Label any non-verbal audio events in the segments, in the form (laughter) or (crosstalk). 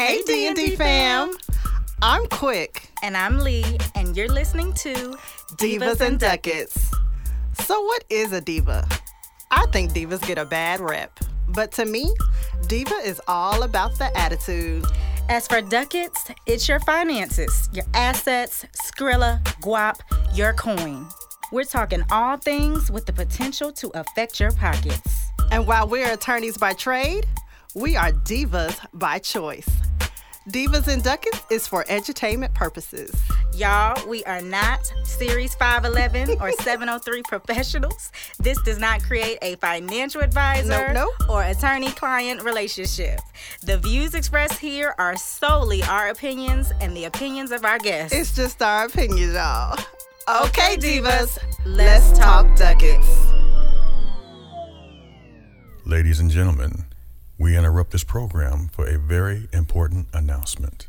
Hey D&D fam. I'm Quick. And I'm Lee, and you're listening to Divas, and Ducats. So what is a diva? I think divas get a bad rep. But to me, diva is all about the attitude. As for ducats, it's your finances, your assets, Skrilla, guap, your coin. We're talking all things with the potential to affect your pockets. And while we're attorneys by trade, we are divas by choice. Divas and Duckets is for entertainment purposes. Y'all, we are not Series 511 (laughs) or 703 professionals. This does not create a financial advisor Nope, nope. or attorney client relationship. The views expressed here are solely our opinions and the opinions of our guests. It's just our opinion, y'all. Okay, Okay, divas, let's let's talk Duckets. Ladies and gentlemen, we interrupt this program for a very important announcement.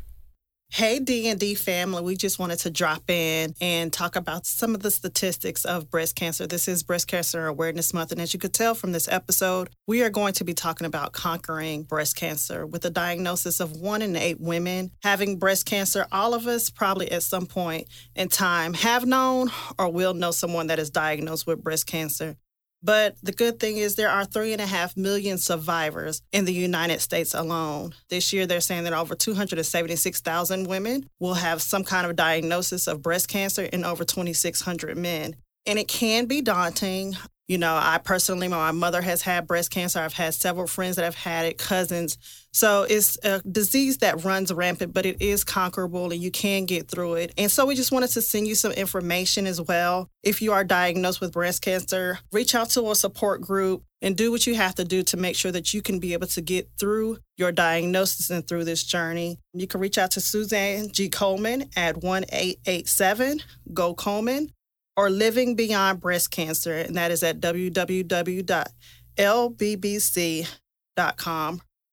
Hey D&D family, we just wanted to drop in and talk about some of the statistics of breast cancer. This is Breast Cancer Awareness Month and as you could tell from this episode, we are going to be talking about conquering breast cancer with a diagnosis of 1 in 8 women having breast cancer. All of us probably at some point in time have known or will know someone that is diagnosed with breast cancer. But the good thing is there are three and a half million survivors in the United States alone. This year, they're saying that over 276,000 women will have some kind of diagnosis of breast cancer and over 2,600 men. And it can be daunting. You know, I personally, my mother has had breast cancer. I've had several friends that have had it, cousins. So it's a disease that runs rampant, but it is conquerable and you can get through it. And so we just wanted to send you some information as well. If you are diagnosed with breast cancer, reach out to a support group and do what you have to do to make sure that you can be able to get through your diagnosis and through this journey. You can reach out to Suzanne G. Komen at 1 887 GO Komen or Living Beyond Breast Cancer, and that is at www.lbbc.com.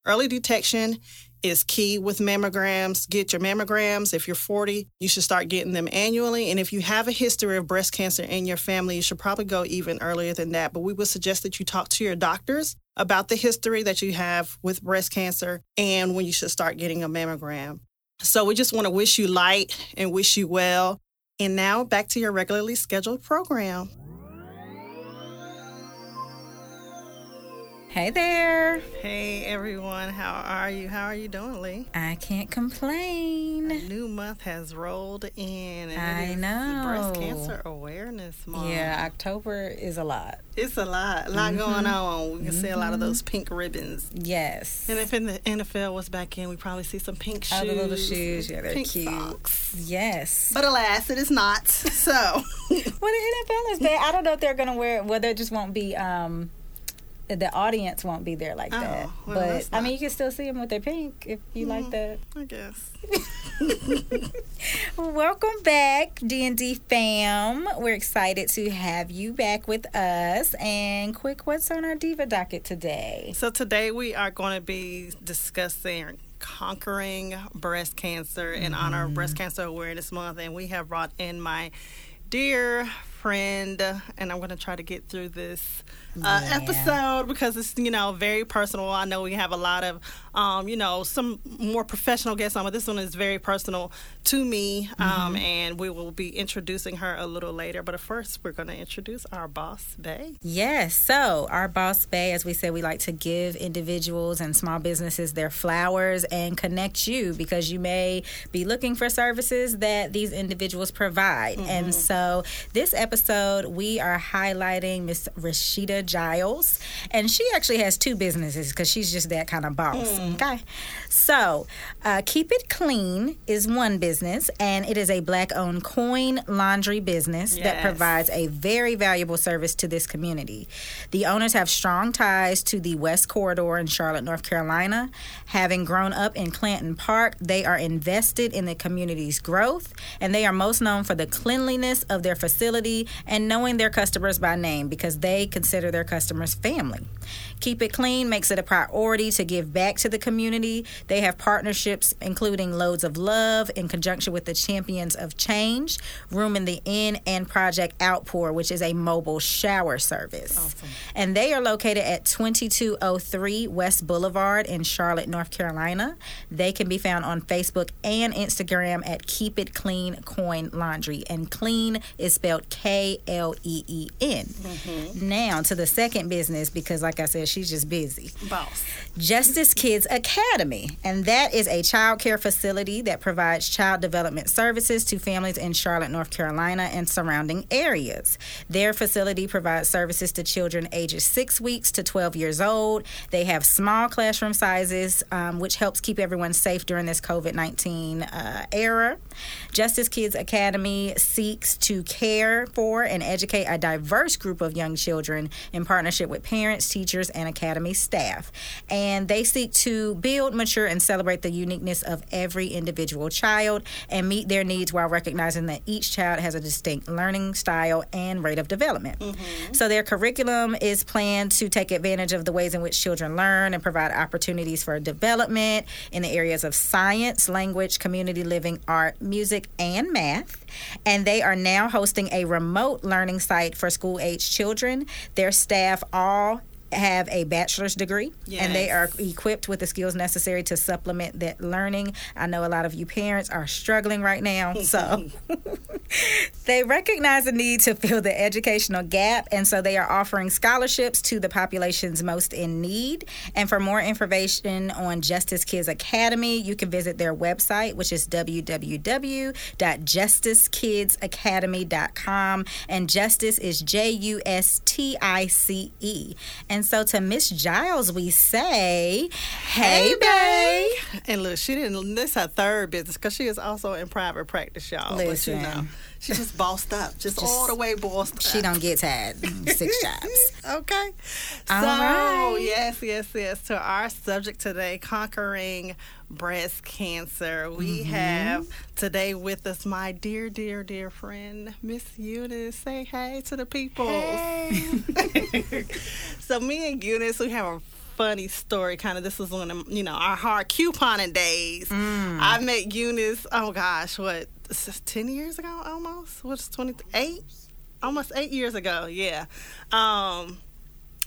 Early detection is key with mammograms. Get your mammograms. If you're 40, you should start getting them annually. And if you have a history of breast cancer in your family, you should probably go even earlier than that. But we would suggest that you talk to your doctors about the history that you have with breast cancer and when you should start getting a mammogram. So we just want to wish you light and wish you well. And now back to your regularly scheduled program. Hey there. Hey everyone, how are you? How are you doing, Lee? I can't complain. New month has rolled in. And I know. Breast Cancer Awareness Month. Yeah, October is a lot. It's a lot, a lot going Mm-hmm. on. We can see a lot of those pink ribbons. Yes. And if in the NFL was back in, we probably see some pink shoes. Oh, the little shoes. Yeah, they're pink cute. socks. Yes. But alas, it is not. (laughs) So, Well, the NFL is there. I don't know if they're gonna wear. it. Well, there just won't be. um The audience won't be there like Oh, that. well, but that's I mean, you can still see them with their pink if you like Mm. that. I guess. (laughs) Welcome back, D and D fam. We're excited to have you back with us. And quick, what's on our diva docket today? So today we are going to be discussing conquering breast cancer in honor of Breast Cancer Awareness Month, and we have brought in my dear friend, and I'm going to try to get through this uh, Yeah. episode because it's you know very personal. I know we have a lot of um, you know some more professional guests on, but this one is very personal to me, um, and we will be introducing her a little later. But first, we're going to introduce our boss, Bay. Yes. So, our Boss Bay, as we said, we like to give individuals and small businesses their flowers and connect you because you may be looking for services that these individuals provide. And so, this episode, we are highlighting Miss Rashida Giles. And she actually has two businesses because she's just that kind of boss. Okay. So, uh, Keep It Clean is one business, and it is a black owned coin laundry business that provides a very valuable service to this community. The owners have strong ties to the West Corridor in Charlotte, North Carolina. Having grown up in Clanton Park, they are invested in the community's growth, and they are most known for the cleanliness of their facility and knowing their customers by name because they consider their customers family. Keep It Clean makes it a priority to give back to the community. They have partnerships including Loads of Love in conjunction with the Champions of Change, Room in the Inn, and Project Outpour, which is a mobile shower service. Awesome. And they are located at 2203 West Boulevard in Charlotte, North Carolina. They can be found on Facebook and Instagram at Keep It Clean Coin Laundry. And clean is spelled K L E E N. Mm-hmm. Now to the second business because, like I said, she's just busy. Boss. Justice Kids Academy, and that is a child care facility that provides child development services to families in Charlotte, North Carolina, and surrounding areas. Their facility provides services to children ages six weeks to 12 years old. They have small classroom sizes, um, which helps keep everyone safe during this COVID 19 uh, era. Justice Kids Academy seeks to care for and educate a diverse group of young children in partnership with parents, teachers, and academy staff. And they seek to build, mature, and celebrate the uniqueness of every individual child and meet their needs while recognizing that each child has a distinct learning style and rate of development. Mm-hmm. So their curriculum is planned to take advantage of the ways in which children learn and provide opportunities for development in the areas of science, language, community living, art, music, and math. And they are now hosting a remote learning site for school age children. Their staff all have a bachelor's degree yes. and they are equipped with the skills necessary to supplement that learning. I know a lot of you parents are struggling right now, (laughs) so (laughs) they recognize the need to fill the educational gap and so they are offering scholarships to the populations most in need. And for more information on Justice Kids Academy, you can visit their website which is www.justicekidsacademy.com and justice is J U S T I C E. And and so to Miss Giles, we say, "Hey, babe." And look, she didn't. This her third business because she is also in private practice, y'all. Listen. But you know, she just bossed up, just, just all the way bossed up. She don't get tired. (laughs) Six jobs. okay. All so right. yes, yes, yes. To our subject today, conquering breast cancer. We mm-hmm. have today with us my dear, dear, dear friend, Miss Eunice. Say hey to the people. Hey. (laughs) so me and Eunice, we have a funny story. Kind of, this was one of you know our hard couponing days. Mm. I met Eunice. Oh gosh, what? Ten years ago, almost. What's twenty eight? Almost eight years ago. Yeah. Um,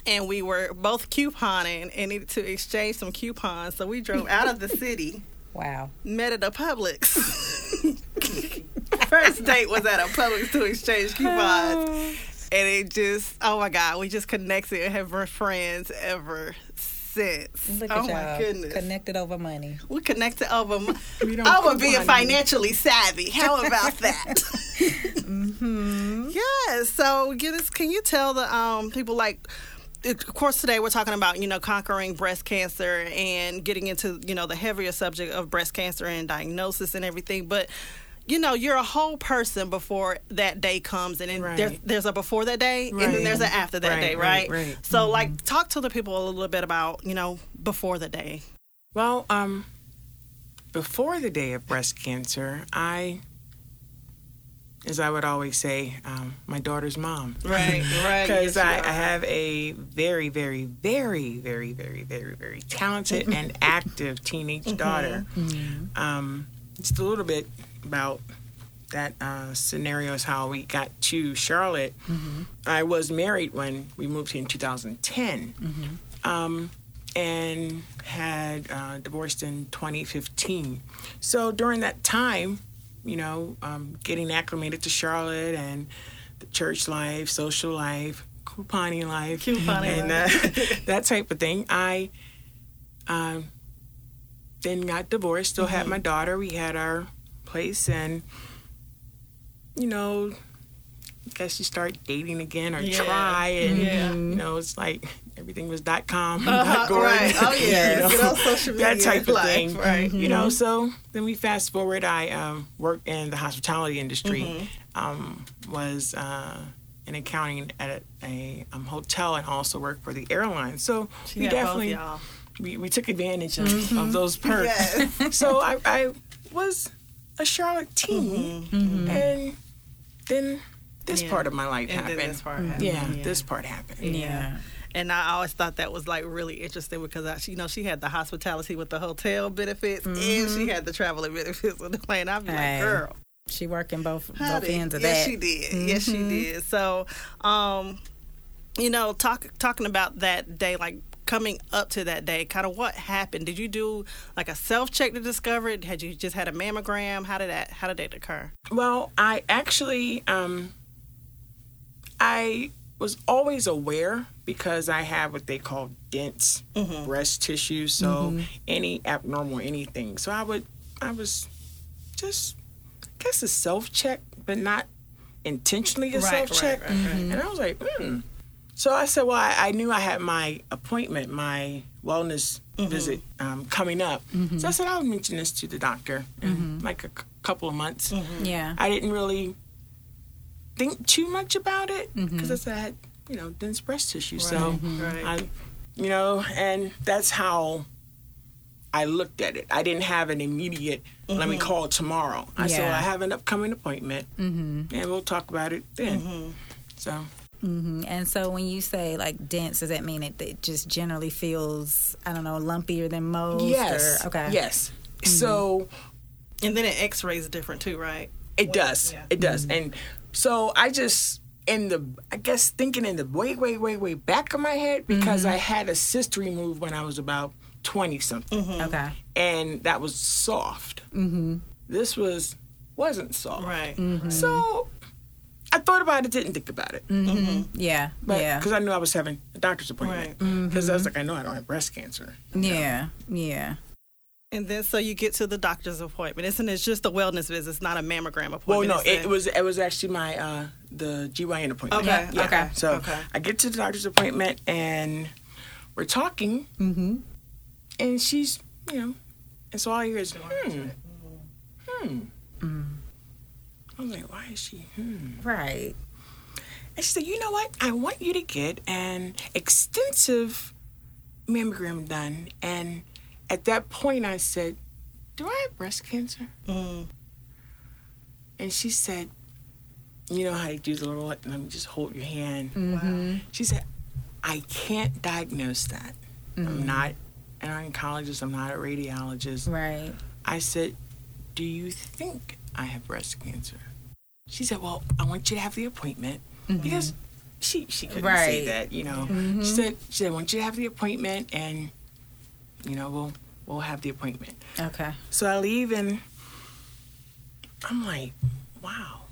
and we were both couponing and needed to exchange some coupons. So we drove out of the (laughs) city. Wow. Met at a Publix. (laughs) First date was at a Publix to exchange coupons. (sighs) and it just, oh my God, we just connected and have been friends ever since. Look oh my y'all. goodness. Connected over money. We connected over money. over being financially savvy. How about that? (laughs) mm-hmm. Yeah. So, Eunice, can you tell the um, people like of course today we're talking about you know conquering breast cancer and getting into you know the heavier subject of breast cancer and diagnosis and everything but you know you're a whole person before that day comes and then right. there's, there's a before that day right. and then there's an after that right, day right right so mm-hmm. like talk to the people a little bit about you know before the day well um before the day of breast cancer i as I would always say, um, my daughter's mom. Right, right. Because (laughs) yes, I, I, have a very, very, very, very, very, very, very talented and (laughs) active teenage mm-hmm. daughter. Mm-hmm. Um, just a little bit about that uh, scenario is how we got to Charlotte. Mm-hmm. I was married when we moved here in 2010. Mm-hmm. Um, and had uh, divorced in 2015. So during that time, you know, um, getting acclimated to Charlotte and the church life, social life, couponing life, couponing and uh, (laughs) that type of thing. I um, then got divorced. Still mm-hmm. had my daughter. We had our place, and you know, I guess you start dating again or yeah. try, and yeah. you know, it's like everything was dot com, uh-huh, dot right. (laughs) Oh yeah, you know, social media that type of life, thing, right? You know, so then we fast forward. I um, worked in the hospitality industry, mm-hmm. um, was uh, in accounting at a, a um, hotel, and also worked for the airline. So she we definitely we, we took advantage of, mm-hmm. of those perks. Yes. (laughs) so I, I was a Charlottean, mm-hmm. and then this Yeah. part of my life And happened. this part happened. yeah, Yeah. this part happened. Yeah. And I always thought that was like really interesting because I, you know she had the hospitality with the hotel benefits and she had the traveling benefits with the plane. I'd be Mm-hmm. Hey. like, girl, She working both how both did- ends of yes, that. she did. Yes, Mm-hmm. she did. So, um, you know, talk talking about that day, like coming up to that day, kind of what happened. Did you do like a self check to discover it? Had you just had a mammogram? How did that How did that occur? Well, I actually, um, I was always aware because I have what they call dense mm-hmm. breast tissue, so mm-hmm. any abnormal anything. So I would, I was just, I guess a self check, but not intentionally a Right, self check. right, right, right. And I was like, hmm. So I said, well, I, I knew I had my appointment, my wellness mm-hmm. visit um, coming up. So I said, I'll mention this to the doctor in like a c- couple of months. Yeah. I didn't really think too much about it because I said I had, you know, dense breast tissue. So mm-hmm. Right. I, you know, and that's how I looked at it. I didn't have an immediate, let me mm-hmm. call tomorrow. I said, well, I have an upcoming appointment mm-hmm. and we'll talk about it then. So, Mhm. And so when you say like dense, does that mean it, it just generally feels I don't know lumpier than most? yes. Or, okay. Yes. So And then an X ray is different too, right? It does. yeah. It does. And so I just in the I guess thinking in the way, way, way, way back of my head because I mm-hmm. had a cyst removed when I was about twenty something, mm-hmm. Okay. and that was soft. Mm-hmm. This was wasn't soft. Right. Mm-hmm. So I thought about it, didn't think about it, Yeah. but yeah. because I knew I was having a doctor's appointment. Right. Because I was like, I know I don't have breast cancer. Yeah. Yeah. And then so you get to the doctor's appointment. Isn't it just a wellness visit? It's not a mammogram appointment. Well, no, is it was it was actually my uh the GYN appointment. Okay, Yeah. okay, So okay. I get to the doctor's appointment and we're talking, Mm-hmm. and she's you know, and so all I hear is hmm, hmm. Mm. I was like, why is she hmm? Right. And she said, you know what? I want you to get an extensive mammogram done. And at that point, I said, do I have breast cancer? Mm. And she said, you know how you do the little, let me just hold your hand. Mm-hmm. She said, I can't diagnose that. I'm not an oncologist, I'm not a radiologist. Right. I said, Do you think I have breast cancer? She said, Well, I want you to have the appointment because she she couldn't say that, you know. She said she said, I want you to have the appointment and you know, we'll we'll have the appointment. Okay. So I leave and I'm like, wow.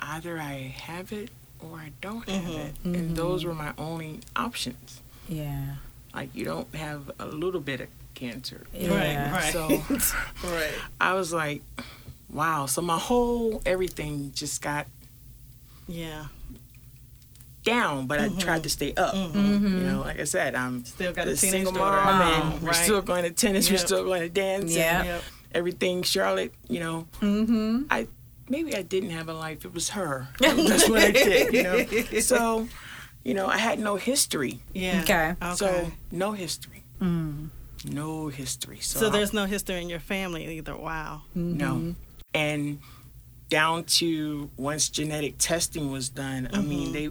Either I have it or I don't have mm-hmm. it. And mm-hmm. those were my only options. Yeah. Like you don't have a little bit of cancer. Yeah. Right. (laughs) So (laughs) Right. I was like, wow. So my whole everything just got Yeah. Down, but I tried to mm-hmm. stay up. Mm-hmm. You know, mm-hmm. like I said, I'm Still got a the teenage single daughter. mom, and we're right. still going to tennis. We're still going to dance. Yeah. Yep. everything. Charlotte, you know, Mm-hmm. I maybe I didn't have a life. It was her. (laughs) That's what I did. You know. (laughs) So, you know, I had no history. Yeah. Okay. Okay. So no history. Mm. No history. So, So I- there's no history in your family either. Wow. No. And down to once genetic testing was done, I mean, they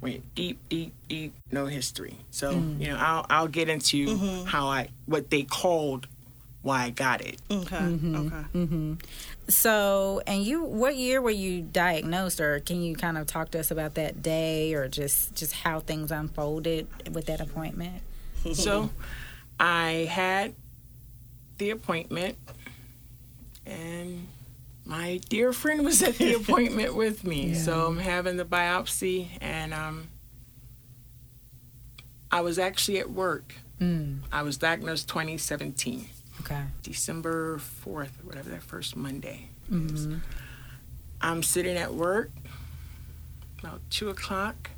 went deep, deep, deep, no history. So, mm. you know, I'll, I'll get into mm-hmm. how I, what they called why I got it. Okay. Mm-hmm. Okay. Mm-hmm. So, and you, what year were you diagnosed, or can you kind of talk to us about that day, or just just how things unfolded with that appointment? (laughs) So I had the appointment, and my dear friend was at the (laughs) appointment with me. So I'm having the biopsy, and um, I was actually at work. Mm. I was diagnosed 2017, Okay. December 4th, or whatever that first Monday. Mm-hmm. I'm sitting at work about two o'clock,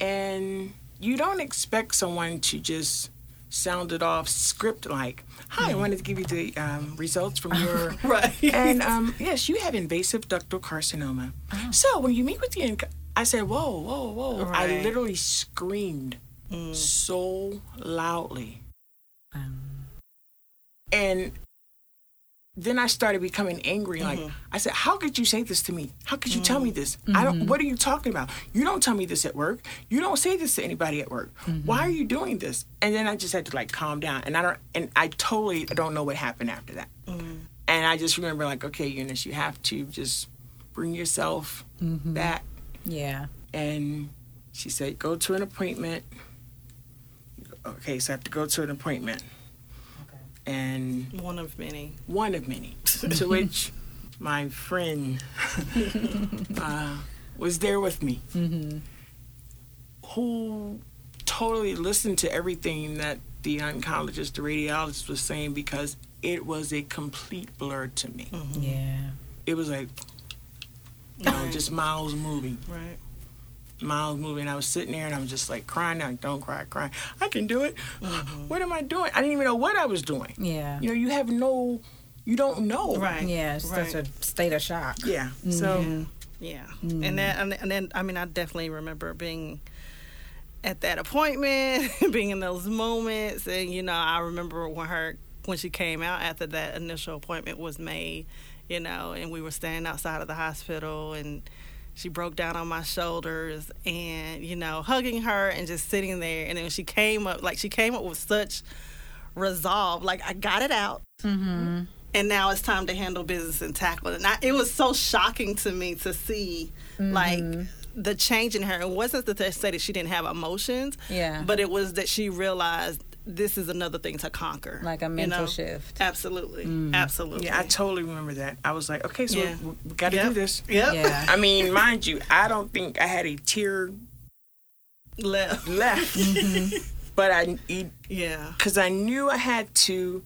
and you don't expect someone to just sound it off script like, "Hi, I wanted to give you the um, results from your." (laughs) Right. and um, yes, you have invasive ductal carcinoma. So when you meet with the, inc- I said, "Whoa, whoa, whoa!" I literally screamed Mm. so loudly, Um, and then I started becoming angry. Like mm-hmm. I said, "How could you say this to me? How could you tell me mm-hmm. this? I don't. Mm-hmm. What are you talking about? You don't tell me this at work. You don't say this to anybody at work. Why are you doing this?" And then I just had to like calm down. And I don't. And I totally don't know what happened after that. And I just remember like, okay, Eunice, you have to just bring yourself back. Yeah. And she said, "Go to an appointment." Okay, so I have to go to an appointment. And One of many. one of many, (laughs) to which my friend uh, was there with me, who totally listened to everything that the oncologist, the radiologist was saying because it was a complete blur to me. Yeah. It was like, you know, just miles moving, Right. Miles moving. I was sitting there and I was just like crying, like, don't cry, crying. I can do it. Mm-hmm. What am I doing? I didn't even know what I was doing. Yeah. You know, you have no, you don't know. Right. Yeah. It's Right. such a state of shock. Yeah. Mm-hmm. So. Yeah. Yeah. Mm-hmm. And then and, and then I mean I definitely remember being at that appointment, (laughs) being in those moments and you know, I remember when her when she came out after that initial appointment was made, you know, and we were standing outside of the hospital and she broke down on my shoulders and, you know, hugging her and just sitting there and then she came up like she came up with such resolve, like I got it out mm-hmm. and now it's time to handle business and tackle it. And I, it was so shocking to me to see mm-hmm. like the change in her. It wasn't that they say that she didn't have emotions, Yeah. but it was that she realized this is another thing to conquer, Like a you mental know? shift. Absolutely, mm. absolutely. Yeah, I totally remember that. I was like, okay, so Yeah. we, we got to Yep. do this. Yep. Yeah. (laughs) I mean, mind you, I don't think I had a tear Left. left, (laughs) mm-hmm. but I, Yeah. because I knew I had to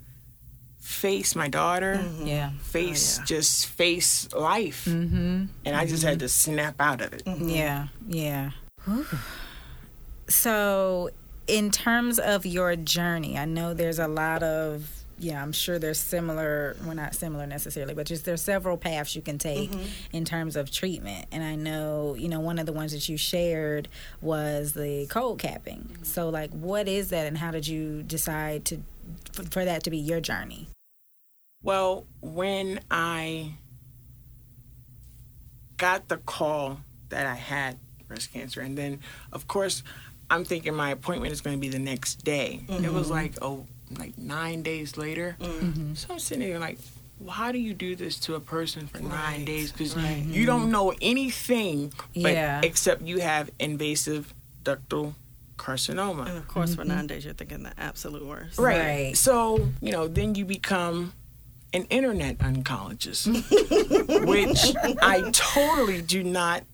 face my daughter, mm-hmm. Yeah. Oh, face Oh, yeah. just face life, mm-hmm. and I just had mm-hmm. to snap out of it. Yeah, yeah. Whew. So, in terms of your journey, I know there's a lot of, yeah, I'm sure there's similar, well, not similar necessarily, but just there's several paths you can take mm-hmm. in terms of treatment. And I know, you know, one of the ones that you shared was the cold capping. Mm-hmm. So, like, what is that, and how did you decide to for that to be your journey? Well, when I got the call that I had breast cancer, and then of course I'm thinking my appointment is going to be the next day. It was mm-hmm. like oh, like nine days later. Mm-hmm. So I'm sitting there like, well, how do you do this to a person for nine Right, days? Because right. you don't know anything, but Yeah. except you have invasive ductal carcinoma. And of course, for nine mm-hmm. days, you're thinking the absolute worst. Right. Right. So, you know, then you become an internet oncologist, (laughs) which I totally do not.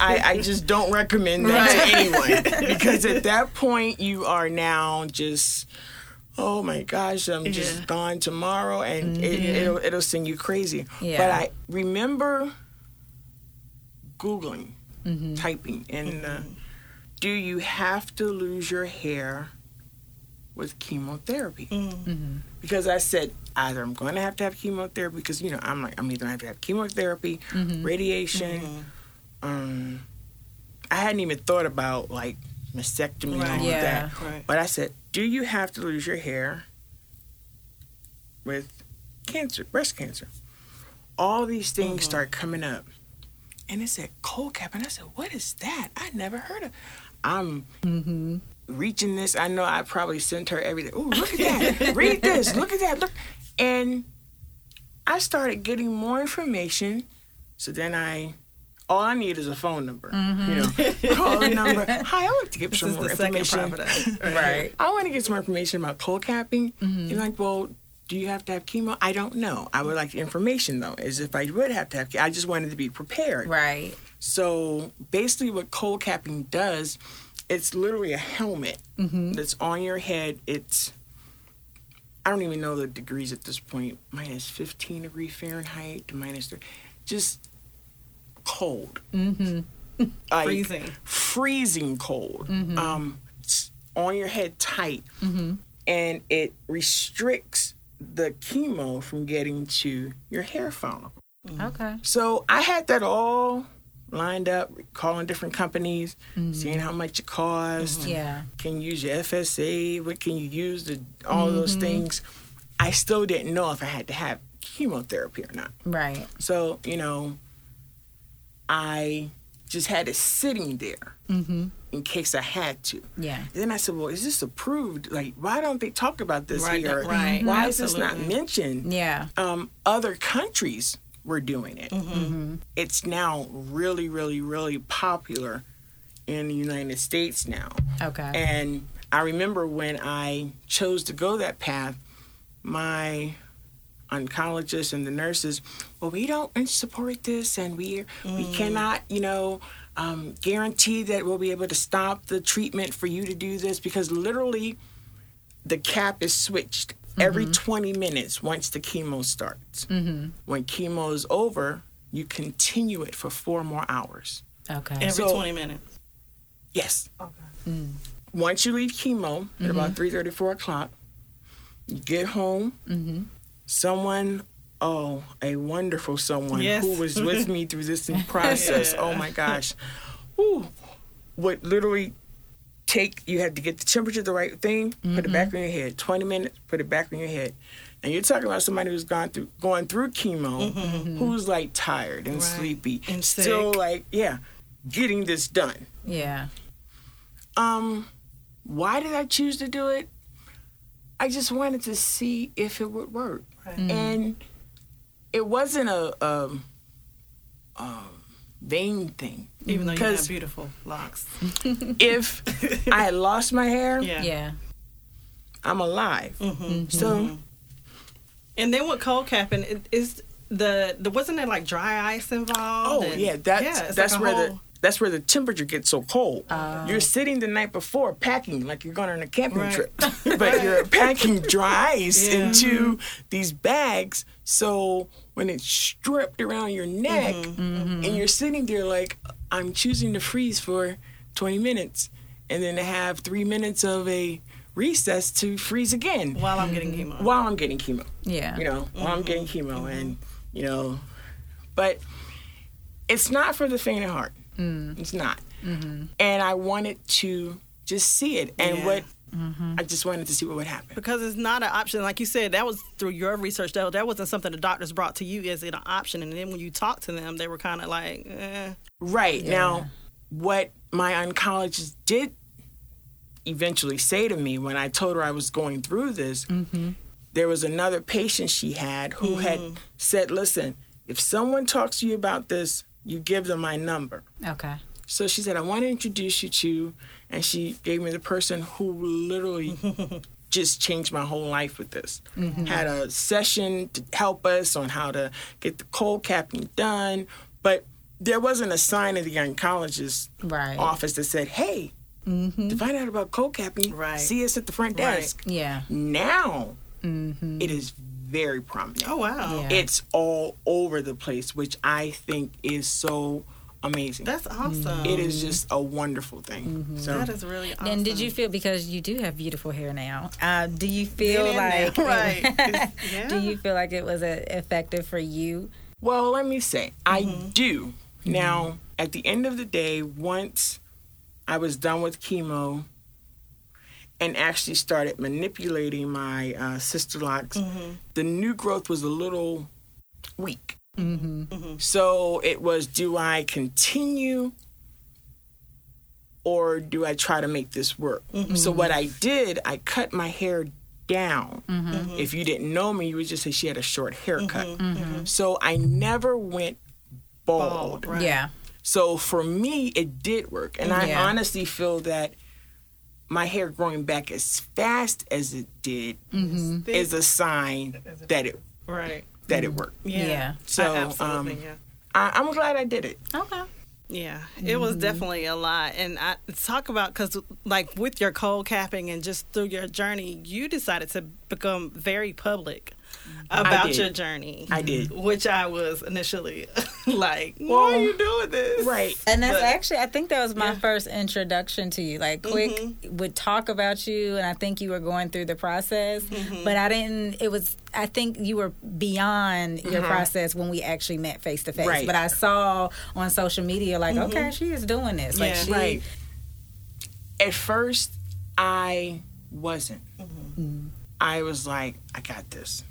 I, I just don't recommend that to anyone (laughs) because at that point you are now just, oh my gosh, I'm Yeah. just gone tomorrow, and it, mm-hmm. it'll it'll send you crazy. Yeah. But I remember googling, mm-hmm. typing in the, mm-hmm. do you have to lose your hair with chemotherapy? Because I said either I'm going to have to have chemotherapy because you know I'm like I'm either going to have to have chemotherapy, radiation. Um, I hadn't even thought about like mastectomy and all Right. of Yeah. that. Right. But I said, do you have to lose your hair with cancer, breast cancer? All these things start coming up. And it said cold cap. And I said, what is that? I never heard of I'm reaching this. I know I probably sent her everything. Ooh, look at that. (laughs) Read this. Look at that. Look. And I started getting more information. So then I all I need is a phone number. Mm-hmm. You know, (laughs) call the number. Hi, I want to get This some is more the information. (laughs) Right. I want to get some more information about cold capping. Mm-hmm. You're like, well, do you have to have chemo? I don't know. I would like the information though, as if I would have to have. I just wanted to be prepared. Right. So basically, what cold capping does, it's literally a helmet mm-hmm. that's on your head. It's I don't even know the degrees at this point. Minus 15 degree Fahrenheit to minus three. Just cold. Mm-hmm. (laughs) Like, Freezing. freezing cold. Mm-hmm. Um, it's on your head tight, mm-hmm. and it restricts the chemo from getting to your hair follicle. Mm-hmm. Okay. So I had that all lined up, calling different companies, seeing how much it costs. Yeah. Can you use your FSA? What can you use? The, all those things. I still didn't know if I had to have chemotherapy or not. Right. So, you know, I just had it sitting there in case I had to. Yeah. And then I said, well, is this approved? Like, why don't they talk about this Right, here? right. Why is this not mentioned? Yeah. Um, other countries were doing it. Mm-hmm. It's now really, really, really popular in the United States now. Okay. And I remember when I chose to go that path, my oncologists and the nurses, well, we don't support this, and we we mm. cannot, you know, um, guarantee that we'll be able to stop the treatment for you to do this because literally, the cap is switched every mm-hmm. 20 minutes once the chemo starts. Mm-hmm. When chemo is over, you continue it for four more hours. okay. Every So- 20 minutes. Yes. Okay. Mm. Once you leave chemo at about mm-hmm. three thirty, four o'clock, you get home. Someone, oh, a wonderful someone Yes. who was with me through this (laughs) process. Yeah. Oh my gosh, Ooh, would literally take. You had to get the temperature the right thing. Put it back on your head. Twenty minutes. Put it back on your head. And you're talking about somebody who's gone through going through chemo, who's like tired and Right. sleepy, And still sick. like yeah, getting this done. yeah. Um, why did I choose to do it? I just wanted to see if it would work, and it wasn't a, um um vain thing. Even though you have 'Cause- beautiful locks. (laughs) If I had lost my hair, Yeah. Yeah. I'm alive. Mm-hmm. So And then with cold capping, it is the, the wasn't there like dry ice involved? Oh And- yeah, that's yeah, that's like a where the whole- that's where the temperature gets so cold. Oh. you're sitting the night before packing like you're going on a camping Right. trip, (laughs) but you're packing dry ice Yeah. into these bags. So when it's stripped around your mm-hmm. neck, Mm-hmm. and you're sitting there like I'm choosing to freeze for 20 minutes, and then to have three minutes of a recess to freeze again while I'm mm-hmm. getting chemo. while I'm getting chemo Yeah. you know, while I'm getting mm-hmm. chemo, and you know, but it's not for the faint of heart. Mm. It's not, mm-hmm. and I wanted to just see it, and Yeah. what mm-hmm. I just wanted to see what would happen. because it's not an option. Like you said, that was through your research. That, that wasn't something the doctors brought to you as an option. And then when you talked to them, they were kind of like, eh. Right now, what my oncologist did eventually say to me when I told her I was going through this, mm-hmm. there was another patient she had who had mm. said, "Listen, if someone talks to you about this, you give them my number." Okay. So she said, I want to introduce you to, and she gave me the person who literally (laughs) just changed my whole life with this. Mm-hmm. Had a session to help us on how to get the cold capping done, but there wasn't a sign in the oncologist Right. office that said, hey, mm-hmm. to find out about cold capping, Right. see us at the front Right. desk. Yeah. Now, mm-hmm. it is very prominent. oh, wow. Yeah. It's all over the place, which I think is so amazing. That's awesome. It is just a wonderful thing. So That is really awesome. And did you feel because you do have beautiful hair now? Uh, do you feel Get like there, (laughs) right. (laughs) Yeah. do you feel like it was uh, effective for you? well, let me say, I do. Now, at the end of the day, once I was done with chemo and actually started manipulating my uh, Sisterlocks, mm-hmm. the new growth was a little weak. Mm-hmm. Mm-hmm. So it was do I continue or do I try to make this work? So what I did, I cut my hair down. If you didn't know me, you would just say she had a short haircut. So I never went bald. Bald, right. Yeah. So for me, it did work. And I honestly feel that my hair growing back as fast as it did is a sign that it Right. that it worked. Yeah. Yeah. So, I- absolutely. um, yeah. I, I'm glad I did it. Okay. Yeah, it was definitely a lot. And I talk about because, like, with your cold capping and just through your journey, you decided to become very public about your journey. I did. Which I was initially (laughs) like, why Well, are you doing this? Right. And that's But- actually, I think that was my Yeah. first introduction to you. Like, mm-hmm. Quick would talk about you, and I think you were going through the process, mm-hmm. but I didn't. It was, I think you were beyond your mm-hmm. process when we actually met face to face. But I saw on social media, like, okay, she is doing this. Like, Yeah. she, Right. At first, I wasn't. I was like, I got this.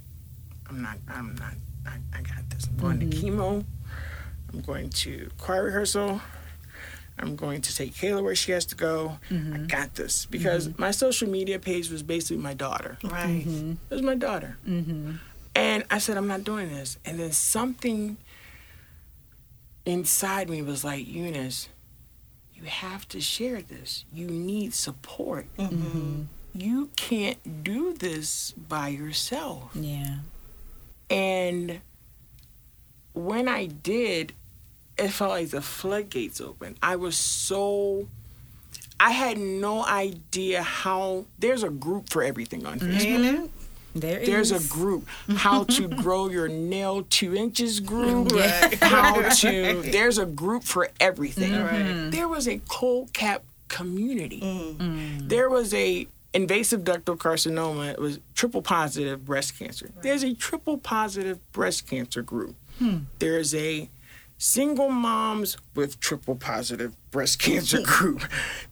I'm not. I'm not. I, I got this. I'm going to mm-hmm. chemo. I'm going to choir rehearsal. I'm going to take Kayla where she has to go. I mm-hmm. got this because mm-hmm. my social media page was basically my daughter. Right. It was my daughter. And I said, I'm not doing this. And then something inside me was like, Eunice, you have to share this. You need support. You can't do this by yourself. Yeah. And when I did, it felt like the floodgates opened. I was so. I had no idea how. There's a group for everything on Facebook. Mm-hmm. Ain't it? There There's a group. How to (laughs) grow your nail two inches group. Right. How to. There's a group for everything. Mm-hmm. Right. There was a cold cap community. Mm. There was a invasive ductal carcinoma. It was triple positive breast cancer. There's a triple positive breast cancer group. There's a single moms with triple positive breast cancer (laughs) group.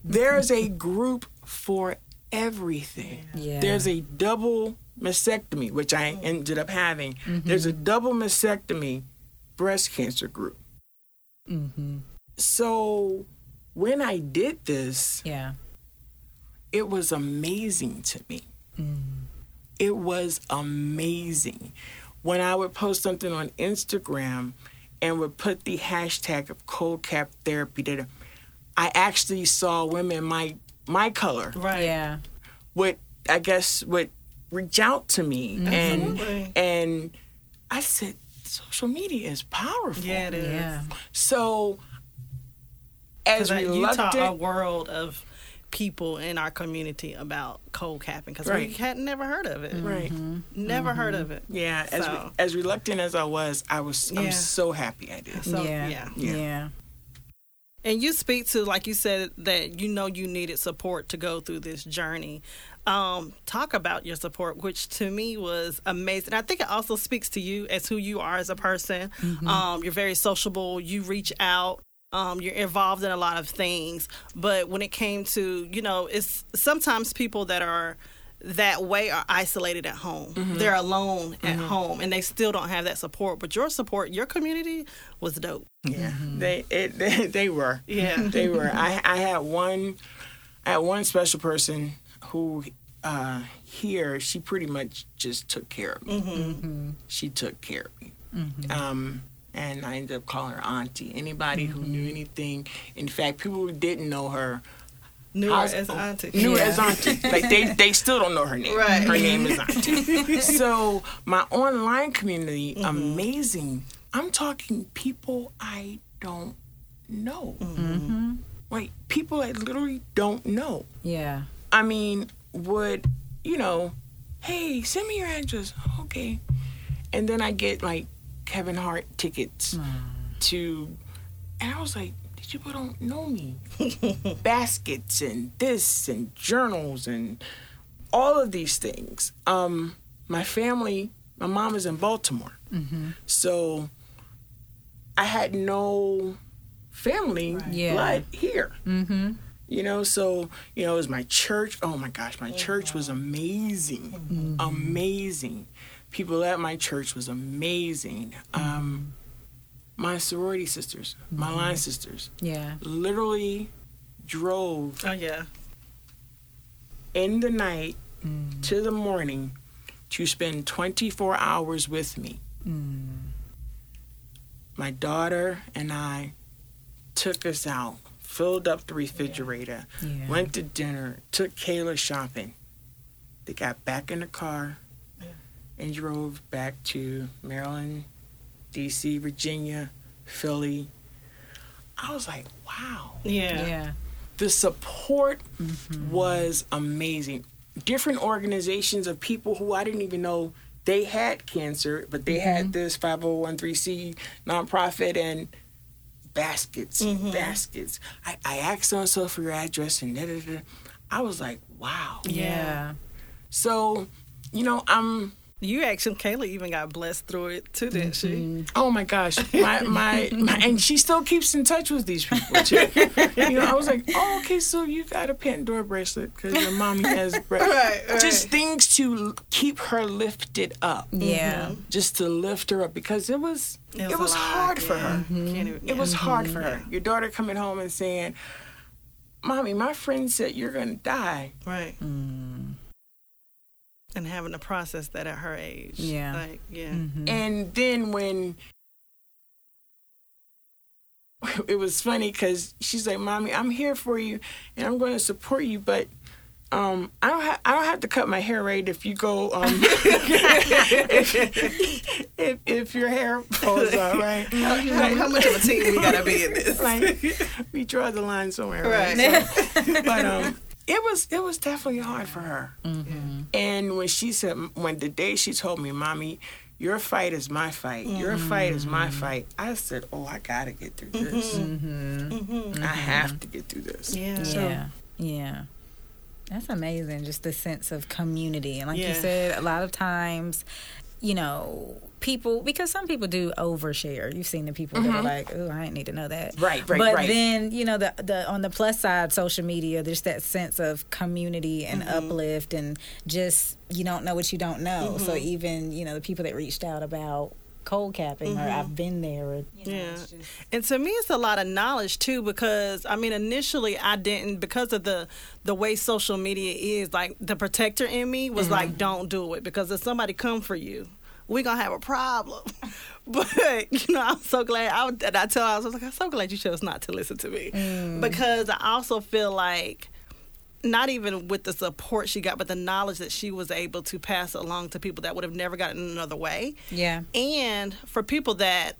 There's a group for everything. Yeah. There's a double mastectomy, which I ended up having. There's a double mastectomy breast cancer group. Mm-hmm. So when I did this, Yeah. It was amazing to me. Mm. It was amazing. When I would post something on Instagram and would put the hashtag of cold cap therapy that I actually saw women my my color Right. Yeah. would I guess would reach out to me and Absolutely. and I said social media is powerful. Yeah, it is. Yeah. So as Because you taught a world of people in our community about cold capping because Right. we had never heard of it. right. Never heard of it. Yeah, as So- as reluctant as I was, I was Yeah. I'm so happy I did. So, yeah. yeah. Yeah. Yeah. And you speak to, like you said, that you know you needed support to go through this journey. Um, talk about your support, which to me was amazing. I think it also speaks to you as who you are as a person. Um, you're very sociable. You reach out. Um, you're involved in a lot of things. But when it came to, you know, it's sometimes people that are that way are isolated at home. They're alone at home and they still don't have that support. But your support, your community was dope. Yeah, they, it, (laughs) they they were. Yeah. (laughs) they were. I (laughs) I had one, I had one special person who uh, here she pretty much just took care of me. She took care of me. Um, and I ended up calling her auntie. Anybody who knew mm-hmm. anything, in fact, people who didn't know her Knew her as oh, auntie. knew her Yeah. as auntie. Like they, they still don't know her name. Right. Her name is auntie. (laughs) so my online community, mm-hmm. amazing. I'm talking people I don't know. Mm-hmm. Like people I literally don't know. Yeah. I mean, would you know? Hey, send me your address. Okay, and then I get like Kevin Hart tickets hmm. to, and I was like, these people don't know me. (laughs) Baskets and this and journals and all of these things. Um, my family, my mom is in Baltimore, mm-hmm. so I had no family Yeah. blood here. Mm-hmm. You know, so you know, it was my church. Oh my gosh, my oh, church was amazing, mm-hmm. amazing. People at my church was amazing. Um, my sorority sisters, my mm-hmm. line sisters, Yeah. literally drove Oh yeah. in the night mm. to the morning to spend 24 hours with me. Mm. My daughter and I took us out, filled up the refrigerator, Yeah. went to dinner, took Kayla shopping. They got back in the car and drove back to Maryland, DC, Virginia, Philly. I was like, wow Yeah. Yeah. the support mm-hmm. was amazing. Different organizations of people who I didn't even know they had cancer, but they had mm-hmm. this 501c nonprofit and baskets, mm-hmm. baskets. I, I asked so and so for your address and da, da, da. I was like, wow. Yeah. So, you know, I'm You actually, Kayla even got blessed through it too, didn't Mm-hmm. she? Oh my gosh, my, my my (laughs) and she still keeps in touch with these people too. you know, I was like, (laughs) oh, okay, so you got a Pandora bracelet because your mommy has (laughs) bre- Right, right. just things to keep her lifted up, mm-hmm. Yeah. just to lift her up because it was it was, a lot, hard for yeah. her. Can't even- It yeah. was hard for mm-hmm. her. Your daughter coming home and saying, "Mommy, my friend said you're gonna die." right. Mm. And having to process that at her age. Yeah. Like, yeah. Mm-hmm. And then when (laughs) it was funny because she's like, "Mommy, I'm here for you, and I'm going to support you, but." Um, I don't have I don't have to cut my hair right if you go um (laughs) if, if, if your hair falls out (laughs) right. How, how much of a team we gotta be in this? like we draw the line somewhere, right? Right. So- but um, it was it was definitely hard for her. Mm-hmm. And when she said, when the day she told me, "Mommy, your fight is my fight. Your mm-hmm. fight is my fight," I said, "Oh, I gotta get through this. Mm-hmm. I have to get through this." yeah. Yeah. Yeah. That's amazing. Just the sense of community. And like you said, a lot of times, you know, people because some people do overshare. You've seen the people that are mm-hmm. like, "Oh, I didn't need to know that." Right, right, but right. then, you know, the the on the plus side, social media, there's that sense of community and mm-hmm. uplift and just you don't know what you don't know. So mm-hmm. even, you know, the people that reached out about cold capping or I've been there or you know, Yeah. just- And to me, it's a lot of knowledge too, because I mean, initially I didn't because of the the way social media is. Like the protector in me was like, "Don't do it," because if somebody come for you, we gonna have a problem. (laughs) But you know, I'm so glad. I and I tell her, I was like, I'm so glad you chose not to listen to me, mm. because I also feel like not even with the support she got, but the knowledge that she was able to pass along to people that would have never gotten another way yeah. and for people that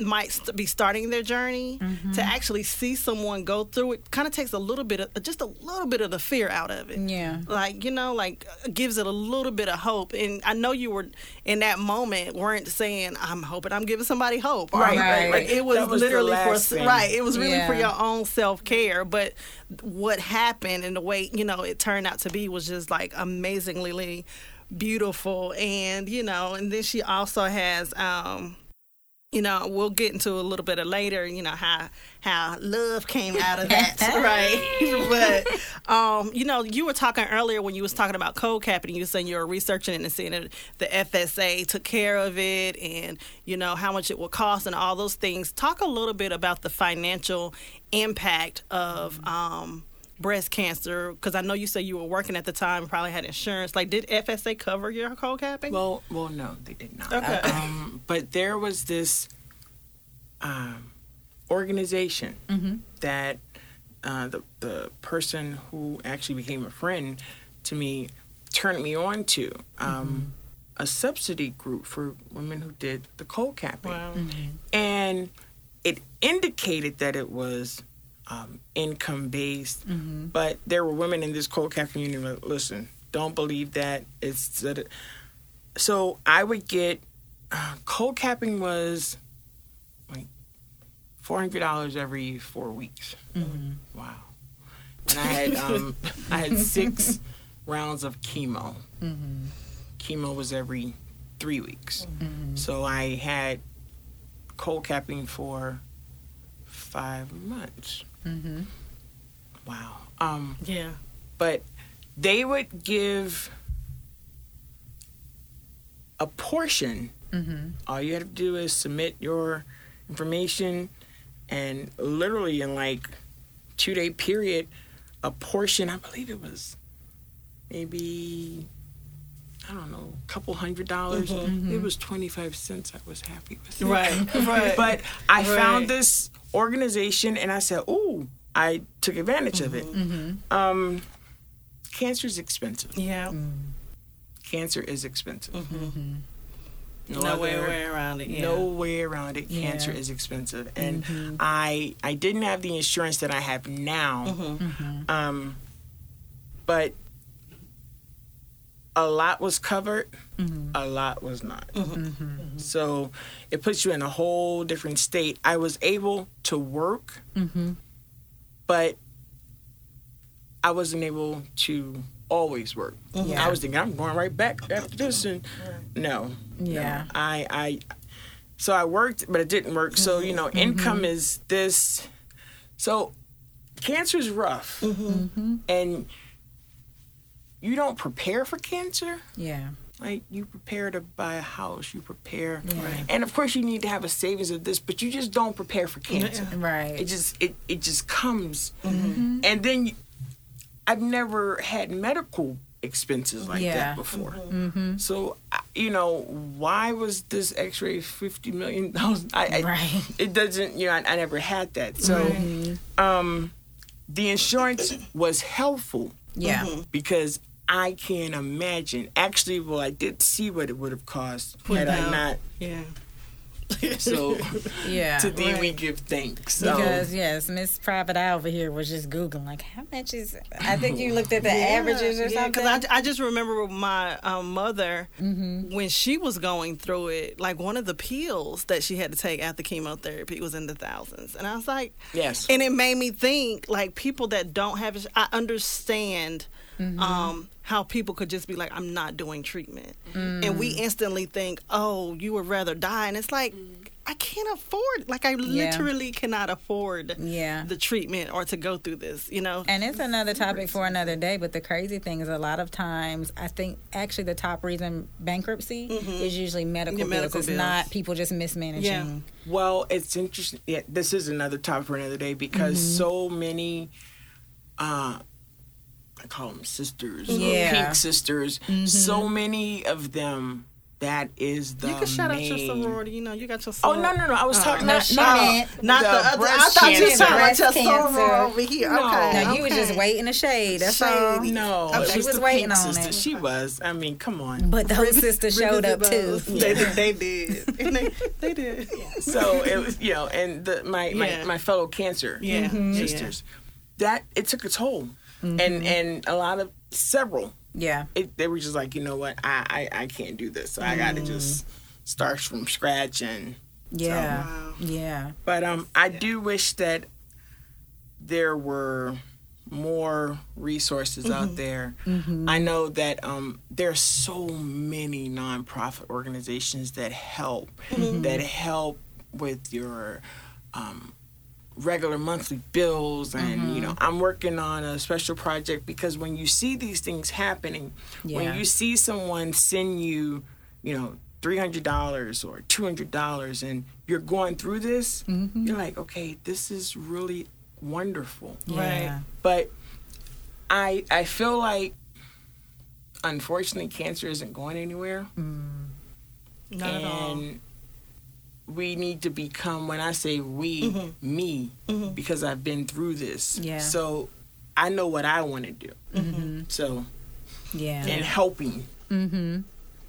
might st- be starting their journey to actually see someone go through it kind of takes a little bit of just a little bit of the fear out of it. Yeah. like you know like uh, gives it a little bit of hope. And i know you were in that moment weren't saying i'm hoping i'm giving somebody hope. Or- Right, right, like it was, was literally for thing. right it was really for your own self-care. But what happened and the way you know it turned out to be was just like amazingly beautiful. And you know and then she also has um you know we'll get into a little bit of later you know how how love came out of that (laughs) right? (laughs) But um you know you were talking earlier when you was talking about cold capping you were saying you were researching it and seeing that the fsa took care of it and you know how much it will cost and all those things. Talk a little bit about the financial impact of um breast cancer because i know you said you were working at the time probably had insurance like did fsa cover your cold capping Well, well, no, they did not. Okay. (laughs) Um, but there was this um, organization that uh, the the person who actually became a friend to me turned me on to. Um, A subsidy group for women who did the cold capping wow and it indicated that it was um, income based, but there were women in this cold cap community. Listen, don't believe that. It's that. So I would get uh, cold capping was like four hundred dollars every four weeks. Wow, and I had um, I had six (laughs) rounds of chemo. Chemo was every three weeks, so I had cold capping for five months. Mm-hmm. Wow. Um, yeah but they would give a portion. Mm-hmm. All you had to do is submit your information, and literally in like two day period, a portion. I believe it was maybe I don't know, a couple hundred dollars. Mm-hmm. Mm-hmm. It was twenty five cents. I was happy with it. right right (laughs) But I Right. found this organization and I said, "Ooh!" I took advantage of it. Mm-hmm. Um, mm. cancer is expensive. yeah Cancer is expensive. no, other- way, way around it yeah No way around it. Cancer Yeah. is expensive, and I I didn't have the insurance that I have now. Mm-hmm. Um, but a lot was covered, mm-hmm. a lot was not. Mm-hmm. Mm-hmm. mm-hmm. So it puts you in a whole different state. I was able to work, but I wasn't able to always work. Yeah. I was thinking I'm going right back after this, and no, Yeah. no. I I so I worked, but it didn't work. So you know, income is this. So cancer is rough, and you don't prepare for cancer. Yeah. Like you prepare to buy a house, you prepare, Right. and of course you need to have a savings of this, but you just don't prepare for cancer. Right. It just it it just comes, Mm-hmm. and then you, I've never had medical expenses like Yeah. that before. Mm-hmm. So you know why was this X-ray fifty million dollars? I, I Right. it doesn't you know I, I never had that. So um, the insurance was helpful yeah. because I can't imagine. Actually, well, I did see what it would have cost had I Without- not. Yeah. So (laughs) Yeah. to thee we give thanks. So, Because yes, Miss Private Eye over here was just googling like how much is. I think you looked at the averages or something. Because I, I just remember my um, mother Mm-hmm. when she was going through it. Like one of the pills that she had to take after chemotherapy was in the thousands, and I was like, yes. and it made me think like people that don't have it. I understand. Mm-hmm. Um, how people could just be like, I'm not doing treatment. And Mm. we instantly think, oh, you would rather die. And it's like, I can't afford, like, I literally cannot afford yeah. the treatment or to go through this, you know? And it's another topic for another day. But the crazy thing is, a lot of times, I think actually the top reason bankruptcy is usually medical Yeah, bills. medical It's bills. not people just mismanaging. Yeah. Well, it's interesting. Yeah, this is another topic for another day because Mm-hmm. so many, uh, I call them sisters, or Yeah. Mm-hmm. pink sisters. So many of them. That is the You can shout out your sorority. You know, you got your Oh sorority. no no no! I was talking No, not she not, didn't. The, the other. I thought you were talking about your Breast cancer. soror over here. No. Okay. No, you was just waiting in the shade. That's all. Shady. No, Okay. She was, was the waiting pink on sister. it. She was. I mean, come on. But those sisters showed up too. They, did- they did. (laughs) (laughs) They, they did. So it was, you know, and the, my, Yeah. my my fellow cancer Yeah. Sisters, that it took a toll, and and a lot of several. Yeah. It, they were just like, you know what, I I, I can't do this. So I got to just start from scratch and. Yeah. Wow. Yeah. But um, I do wish that there were more resources out there. I know that um, there are so many nonprofit organizations that help, that help with your um, regular monthly bills, and you mm-hmm. know, I'm working on a special project because when you see these things happening, Yeah. when you see someone send you, you know. Three hundred dollars or two hundred dollars, and you're going through this. Mm-hmm. You're like, okay, this is really wonderful Right. But I I feel like unfortunately cancer isn't going anywhere mm. Not at all. and we need to become when I say we me because I've been through this Yeah. so I know what I want to do so Yeah. and helping Mm-hmm.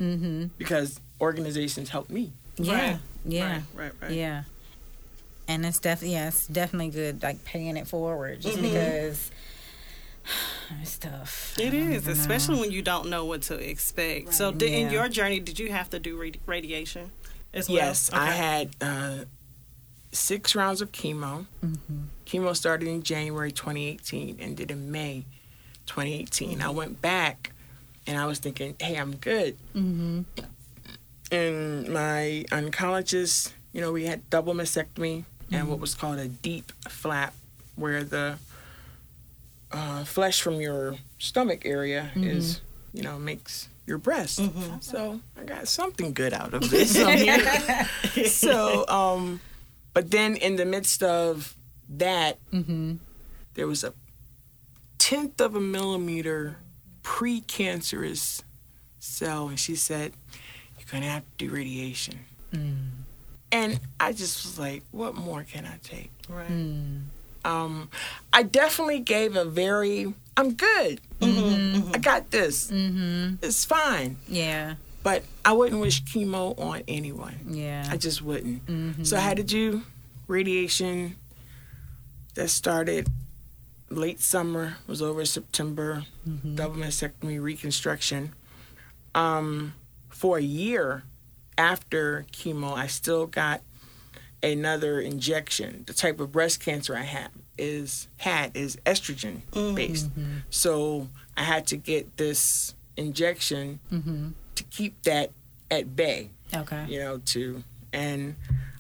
Mm-hmm. because organizations help me Yeah. Right. Yeah. Right, right, right. Yeah. And it's definitely yeah, it's definitely good like paying it forward just Mm-hmm. because (sighs) it's tough. I It don't is, even know. especially when you don't know what to expect. So, did, in your journey, did you have to do radi- radiation as well? yes I had uh, six rounds of chemo. Chemo started in January 2018 ended in May 2018 I went back and I was thinking hey I'm good. Mm-hmm. and my oncologist, you know, we had double mastectomy and what was called a DIEP flap, where the uh, flesh from your stomach area is, you know, makes your breast. So I got something good out of (laughs) this. (laughs) So, um, but then in the midst of that, Mm-hmm. there was a tenth of a millimeter precancerous cell, and she said, "You're gonna have to do radiation." And I just was like, "What more can I take?" Right. Um, I definitely gave a very, "I'm good. I got this. Mm-hmm. It's fine." Yeah. But I wouldn't wish chemo on anyone. Yeah. I just wouldn't. So I had to do radiation that started late summer, was over September, double mastectomy reconstruction. Um, for a year after chemo, I still got another injection. The type of breast cancer I have is had is estrogen mm-hmm. based. So I had to get this injection mm-hmm. to keep that at bay. Okay. You know, to and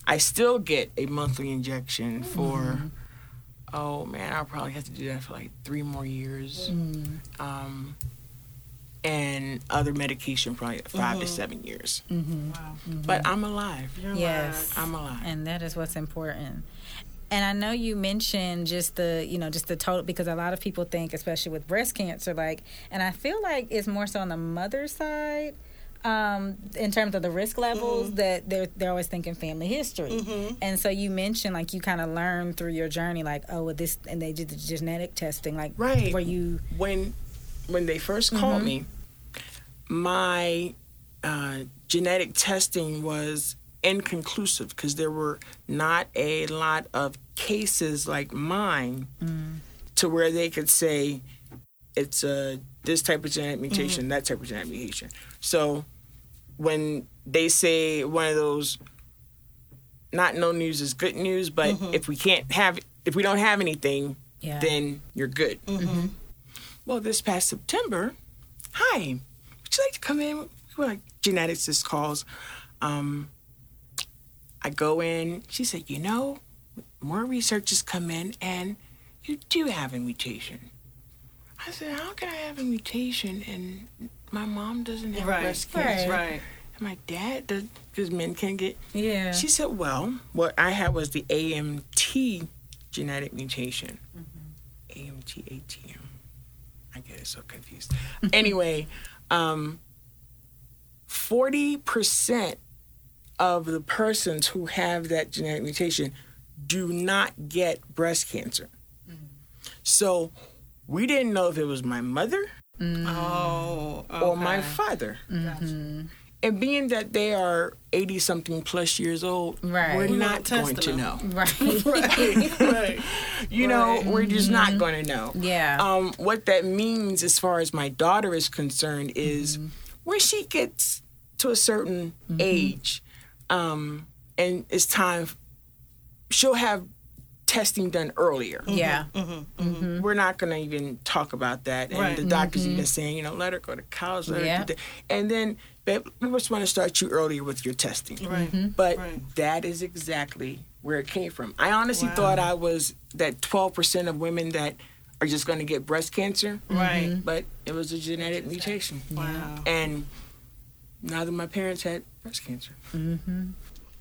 I still get a monthly injection for mm-hmm. oh man, I'll probably have to do that for like three more years. Um and other medication probably 5 to seven years. Wow. But I'm alive. You're Yes. alive. I'm alive. And that is what's important. And I know you mentioned just the, you know, just the total because a lot of people think, especially with breast cancer, like, and I feel like it's more so on the mother side, um, in terms of the risk levels that they're they're always thinking family history. And so you mentioned like you kind of learned through your journey, like, oh, well, this, and they did the genetic testing, like, Right. where you, when when they 1st called me, my uh, genetic testing was inconclusive because there were not a lot of cases like mine mm. to where they could say it's a this type of genetic mm-hmm. mutation, that type of genetic mutation. So when they say one of those not no news is good news, but mm-hmm. if we can't have if we don't have anything, Yeah. then you're good. Mm-hmm. Well, this past September, hi, would you like to come in? We're like geneticist calls. Um, I go in. She said, you know, more research has come in, and you do have a mutation. I said, how can I have a mutation and my mom doesn't have Right. breast cancer? Right. And my dad does, because men can't get yeah. she said, "Well, what I had was the AMT genetic mutation. AMT, ATM. I get it so confused. anyway, um, forty percent of the persons who have that genetic mutation do not get breast cancer. So we didn't know if it was my mother mm. Oh. or my okay. father. Gotcha. Mm-hmm. And being that they are 80 something plus years old, Right. we're We not won't going test to know. (laughs) right. right. You know, we're just not mm-hmm. going to know. Yeah. Um, what that means, as far as my daughter is concerned, is mm-hmm. when she gets to a certain age, um, and it's time, she'll have testing done earlier. Mm-hmm. yeah. Mm-hmm. Mm-hmm. We're not going to even talk about that. And Right. the doctor's even saying, you know, let her go to college. Let Yeah. do. And then babe, we just want to start you earlier with your testing. Right. But Right. that is exactly where it came from. I honestly Wow. thought I was that 12% of women that are just going to get breast cancer, Right. but it was a genetic mutation. Wow. And neither of my parents had breast cancer. Mm-hmm.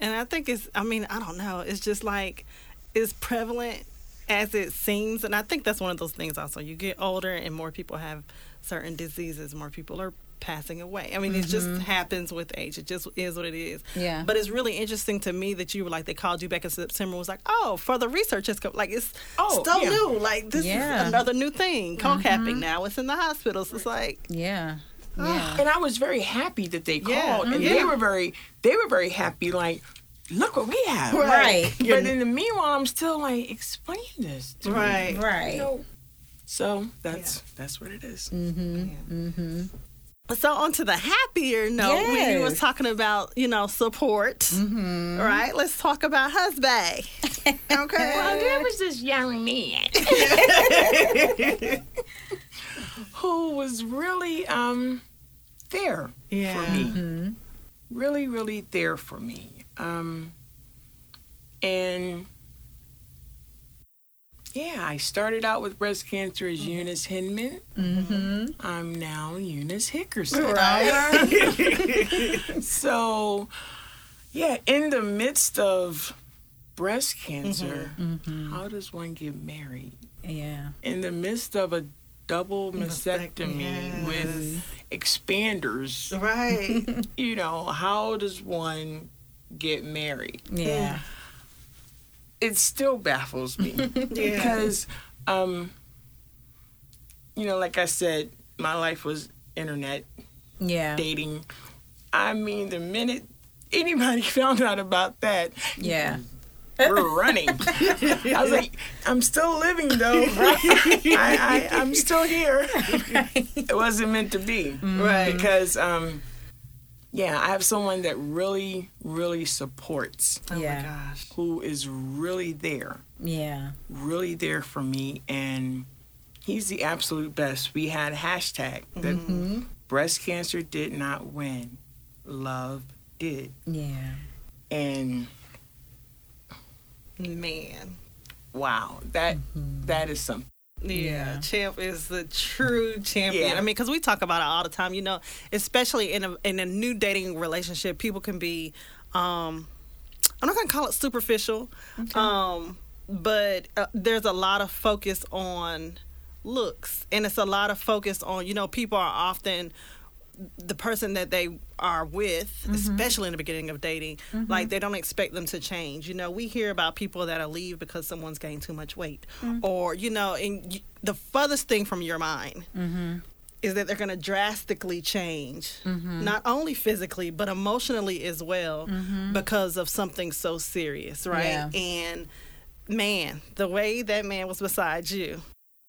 And I think it's, I mean, I don't know. It's just like, it's prevalent as it seems. And I think that's one of those things also. You get older and more people have certain diseases, more people are passing away. I mean, it just mm-hmm. happens with age. It just is what it is. Yeah. But it's really interesting to me that you were like, they called you back in September, was like, oh, for the research, it's go-" like, it's Oh, still yeah. new. Like, this Yeah. is another new thing. Cold capping mm-hmm. now. It's in the hospitals. It's like, Yeah. Yeah. And I was very happy that they Yeah. called, and Yeah. they were very, they were very happy. Like, look what we have. Right. (laughs) But in the meanwhile, I'm still like, explain this. To me. right. Right. You know, so that's that's what it is. Mm-hmm. Mm-hmm. So on to the happier note, when you was talking about, you know, support, right? Let's talk about husband. (laughs) Okay. Well, there was this young man (laughs) who was really um there Yeah. for me. Really, really there for me. Um and yeah, I started out with breast cancer as Eunice Hinman. Mm-hmm. I'm now Eunice Hickerson. Right. (laughs) So, yeah, in the midst of breast cancer, how does one get married? Yeah. In the midst of a double mastectomy Yes. with expanders, right. (laughs) you know, how does one get married? Yeah. It still baffles me (laughs) because, um, you know, like I said, my life was internet Yeah. dating. I mean, the minute anybody (laughs) found out about that, Yeah. We're running. (laughs) I was like, I'm still living though. (laughs) I, I, I'm still here. It wasn't meant to be. Right. Because um, yeah, I have someone that really, really supports, Oh Yeah. my gosh. who is really there, Yeah. really there for me, and he's the absolute best. We had a hashtag that Mm-hmm. breast cancer did not win, love did, Yeah. and Man. wow, that that is something. Yeah, Yeah. Champ is the true champion. Yeah. I mean, because we talk about it all the time. You know, especially in a in a new dating relationship, people can be. um I'm not gonna call it superficial, um, but uh, there's a lot of focus on looks, and it's a lot of focus on. You know, people are often the person that they are with, mm-hmm. especially in the beginning of dating, mm-hmm. like they don't expect them to change. You know, we hear about people that are leave because someone's gained too much weight, mm. or you know, and y- the furthest thing from your mind mm-hmm. is that they're going to drastically change, not only physically but emotionally as well, because of something so serious, right? Yeah. And man, the way that man was beside you,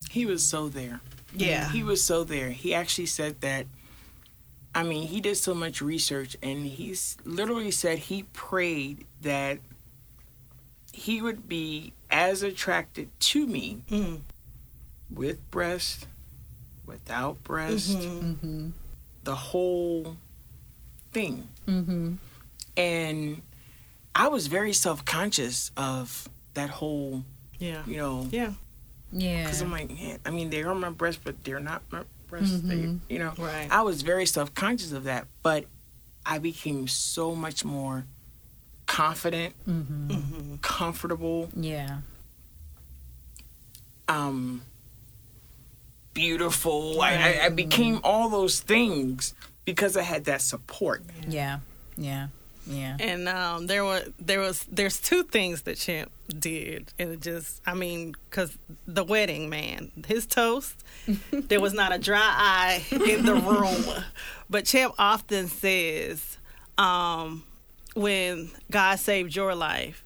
He was so there. yeah, He was so there. He actually said that. I mean, he did so much research, and he's literally said he prayed that he would be as attracted to me Mm. with breast, without breast, Mm-hmm. the whole thing. Mm-hmm. And I was very self conscious of that whole, yeah, you know, yeah, Yeah. because I'm like, man, I mean, they are my breasts, but they're not my breasts. They, you know, Right. I was very self conscious of that, but I became so much more confident, Mm-hmm. comfortable, Yeah. um, beautiful. I, I, I became all those things because I had that support. Yeah. Yeah. Yeah. And um, there were there was there's two things that Champ did, and it just I mean, cause the wedding man, his toast, (laughs) there was not a dry eye in the room. But Champ often says, um, when God saved your life,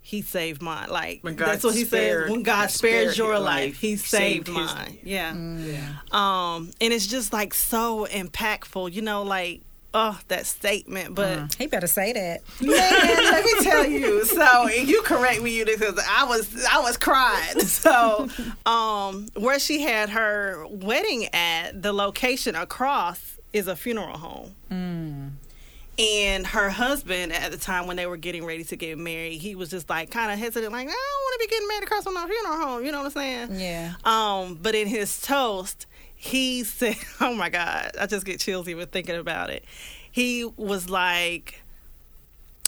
He saved mine. Like that's what He spared- says. When God spared, spared your life, life, He saved, saved his- mine. Yeah. Yeah. Um, and it's just like so impactful. You know, like oh that statement, but. Mm. He better say that. (laughs) Man, let me tell you. So you correct me, you because I was I was crying. (laughs) So, um, where she had her wedding at, the location across is a funeral home. And her husband at the time when they were getting ready to get married, he was just like kind of hesitant, like I don't want to be getting married across from a funeral home. You know what I'm saying? Yeah. Um, but in his toast, he said, (laughs) "Oh my God, I just get chills even thinking about it." He was like,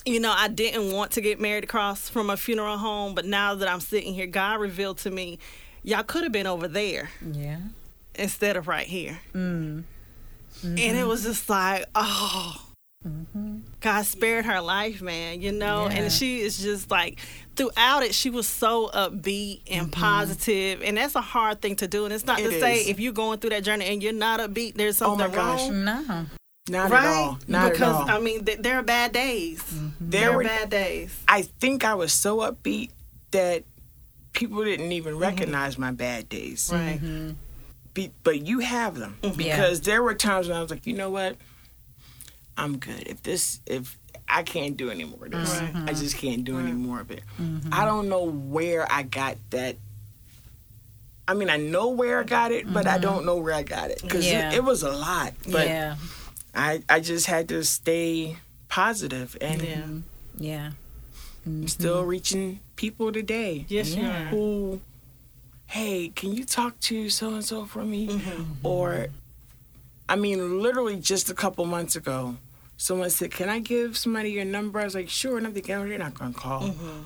"You know, I didn't want to get married across from a funeral home, but now that I'm sitting here, God revealed to me, y'all could have been over there Yeah. instead of right here." Mm. And it was just like, oh. Mm-hmm. God spared her life, man, you know? Yeah. And she is just like, throughout it, she was so upbeat and mm-hmm. positive, And that's a hard thing to do. And it's not It to say if you're going through that journey and you're not upbeat, there's Oh my something gosh. wrong. No. Not right? at all. Not because, at all. Because I mean, th- there are bad days. Mm-hmm. there There are were bad days. I think I was so upbeat that people didn't even recognize my bad days. Right. Be, but you have them because there were times when I was like, you know what, I'm good. If this, if I can't do any more of this, Right. I just can't do any more of it. Mm-hmm. I don't know where I got that. I mean, I know where I got it, but I mm-hmm. don't know where I got it because Yeah. it, it was a lot. But yeah. I, I just had to stay positive and Yeah. Yeah. I'm still reaching people today. Yes, you Yeah. are. who, hey, can you talk to so and so for me? Or, I mean, literally just a couple months ago, someone said, Can I give somebody your number? I was like, Sure. And I'm thinking, Oh, you're not going to call. Mm-hmm.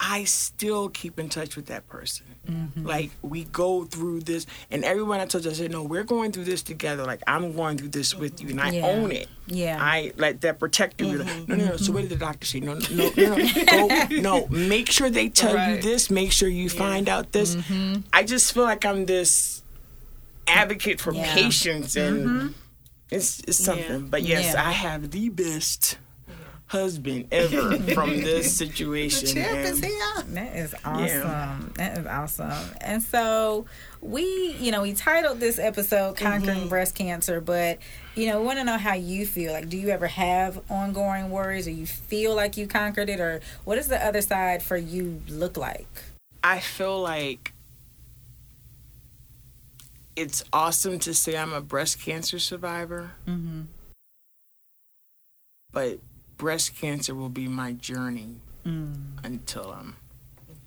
I still keep in touch with that person. Mm-hmm. Like, we go through this, and everyone I told you, I said, No, we're going through this together. Like, I'm going through this with you, and I Yeah. own it. Yeah. I like that protector. You're like, no, no, no. So what did the doctor say? No, no, no, no. (laughs) Go, no. Make sure they tell you this. Make sure you find out this. Mm-hmm. I just feel like I'm this advocate for Yeah. patients, and it's, it's something. Yeah. But yes, Yeah. I have the best husband ever from (laughs) this situation. The Champ is here. That is awesome. That is awesome. And so we, you know, we titled this episode "Conquering mm-hmm. Breast Cancer," but you know, we want to know how you feel. Like, do you ever have ongoing worries, or you feel like you conquered it, or what does the other side for you look like? I feel like it's awesome to say I'm a breast cancer survivor, Mm-hmm. but breast cancer will be my journey Mm. until I'm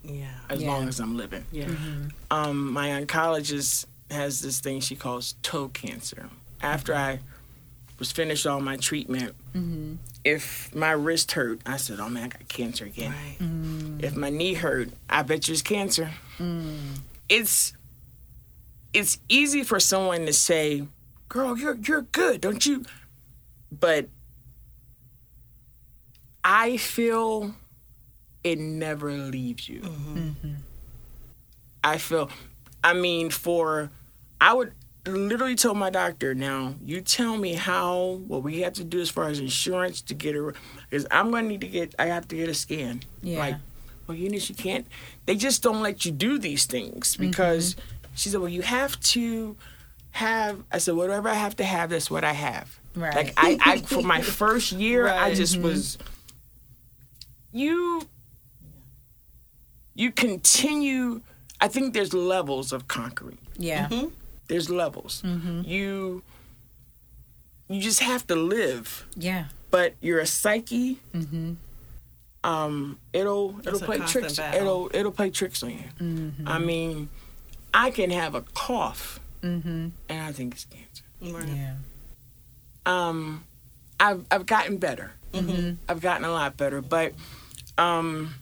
Yeah. as Yeah. long as I'm living. Yeah. Um, my oncologist has this thing she calls toe cancer. After I was finished all my treatment, Mm-hmm. if my wrist hurt, I said, "Oh man, I got cancer again." Right. Mm. If my knee hurt, I bet you it's cancer. It's it's easy for someone to say, "Girl, you're you're good, don't you?" But I feel it never leaves you. I feel, I mean, for I would literally tell my doctor, now you tell me how what we have to do as far as insurance to get her because I'm to need to get, I have to get a scan. Yeah. Like, well, you know, she can't. They just don't let you do these things mm-hmm. because she said, well, you have to have. I said, whatever I have to have, that's what I have. Right. Like I, I for my (laughs) first year, I Right. just was. You. You continue. I think there's levels of conquering. Yeah. There's levels. Mm-hmm. You. You just have to live, Yeah. but you're a psyche. Mm-hmm. Um, it'll it'll a play tricks. battle. It'll it'll play tricks on you. Mm-hmm. I mean, I can have a cough, Mm-hmm. and I think it's cancer. Right. Yeah. um I've I've gotten better. Mm-hmm. I've gotten a lot better, but um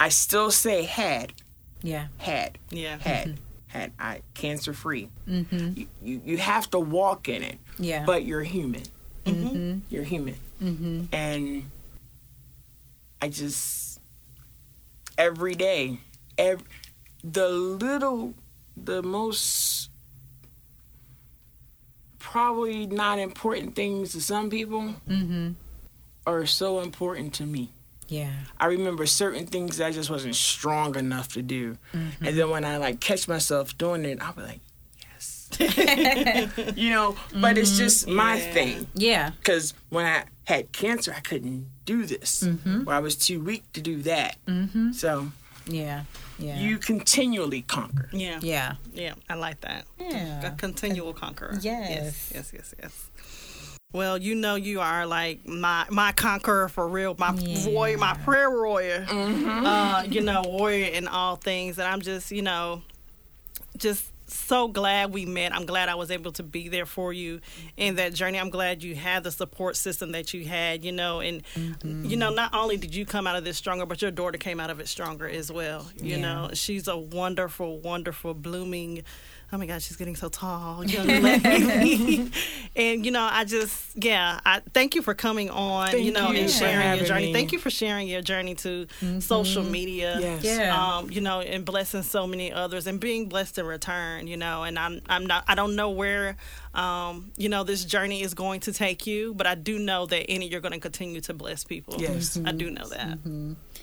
I still say had Yeah. had Yeah. had had I cancer free. Mm-hmm. You, you you have to walk in it, Yeah. but you're human. mm-hmm. You're human, Mm-hmm. and I just every day, every the little, the most probably not important things to some people Mm-hmm. are so important to me. Yeah. I remember certain things I just wasn't strong enough to do. Mm-hmm. And then when I like catch myself doing it, I'll be like, yes. (laughs) you know, but it's just my Yeah. thing. Yeah. Because when I had cancer, I couldn't do this. Or I was too weak to do that. Mm-hmm. So Yeah. Yeah. you continually conquer. Yeah. Yeah. Yeah. I like that. Yeah. A continual conqueror. Yes. Yes. Yes. Yes. Yes. Well, you know you are like my my conqueror for real, my Yeah. warrior, my prayer warrior. Uh, you know, warrior in all things, and I'm just you know, just so glad we met. I'm glad I was able to be there for you in that journey. I'm glad you had the support system that you had. You know, and mm-hmm. you know, not only did you come out of this stronger, but your daughter came out of it stronger as well. You Yeah. know, she's a wonderful, wonderful, blooming. Oh my God, she's getting so tall, (laughs) (laughs) and you know, I just yeah, I thank you for coming on. you know, you and sharing your journey. me. Thank you for sharing your journey to social media. Yes. Yeah. Um, you know, and blessing so many others and being blessed in return, you know, and I'm I'm not I don't know where um, you know, this journey is going to take you, but I do know that any, you're gonna continue to bless people. Yes. I do know that.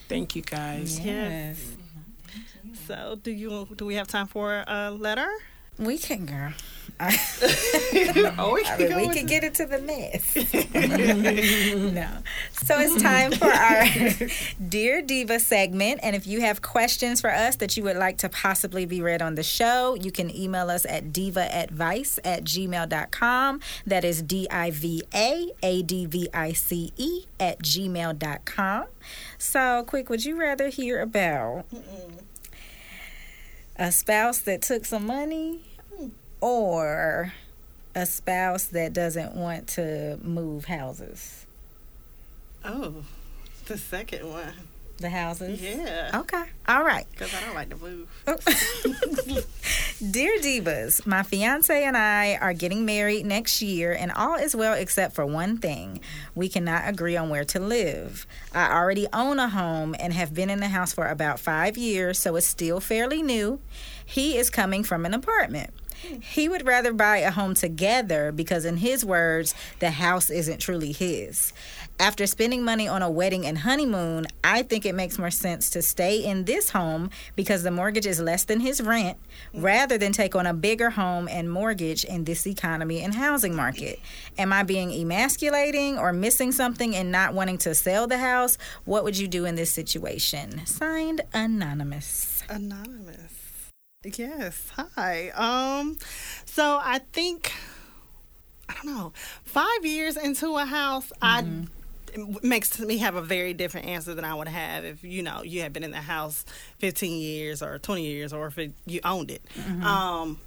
Thank you guys. Yes. So do you do we have time for a letter? We can, girl. (laughs) Oh, we I mean, we can get into the mess. (laughs) no. So it's time for our (laughs) Dear Diva segment. And if you have questions for us that you would like to possibly be read on the show, you can email us at divaadvice at gmail.com. That is D I V A A D V I C E at gmail.com. So, quick, would you rather hear about a spouse that took some money or a spouse that doesn't want to move houses? Oh, the second one. The houses? Yeah. Okay. All right. Because I don't like to move. Oh. (laughs) Dear Divas, my fiance and I are getting married next year, and all is well except for one thing. We cannot agree on where to live. I already own a home and have been in the house for about five years, so it's still fairly new. He is coming from an apartment. He would rather buy a home together because, in his words, the house isn't truly his. After spending money on a wedding and honeymoon, I think it makes more sense to stay in this home because the mortgage is less than his rent rather than take on a bigger home and mortgage in this economy and housing market. Am I being emasculating or missing something and not wanting to sell the house? What would you do in this situation? Signed, Anonymous. Anonymous. Yes. Hi. Um. So I think I don't know. Five years into a house, mm-hmm. I makes me have a very different answer than I would have if you know you had been in the house 15 years or 20 years or if it, you owned it. Mm-hmm. Um,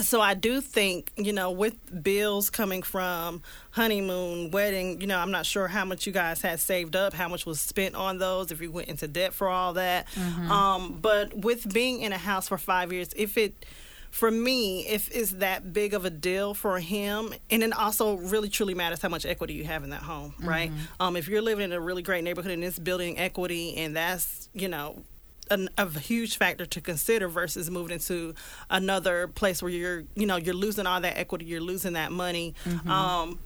so I do think you know with bills coming from honeymoon, wedding, you know I'm not sure how much you guys had saved up, how much was spent on those, if you went into debt for all that. Mm-hmm. Um, but with being in a house for five years, if it for me, if it's that big of a deal for him, and then also really truly matters how much equity you have in that home, right? Mm-hmm. Um, if you're living in a really great neighborhood and it's building equity, and that's you know a, a, huge factor to consider versus moving into another place where you're you know you're losing all that equity, you're losing that money. Mm-hmm. Um,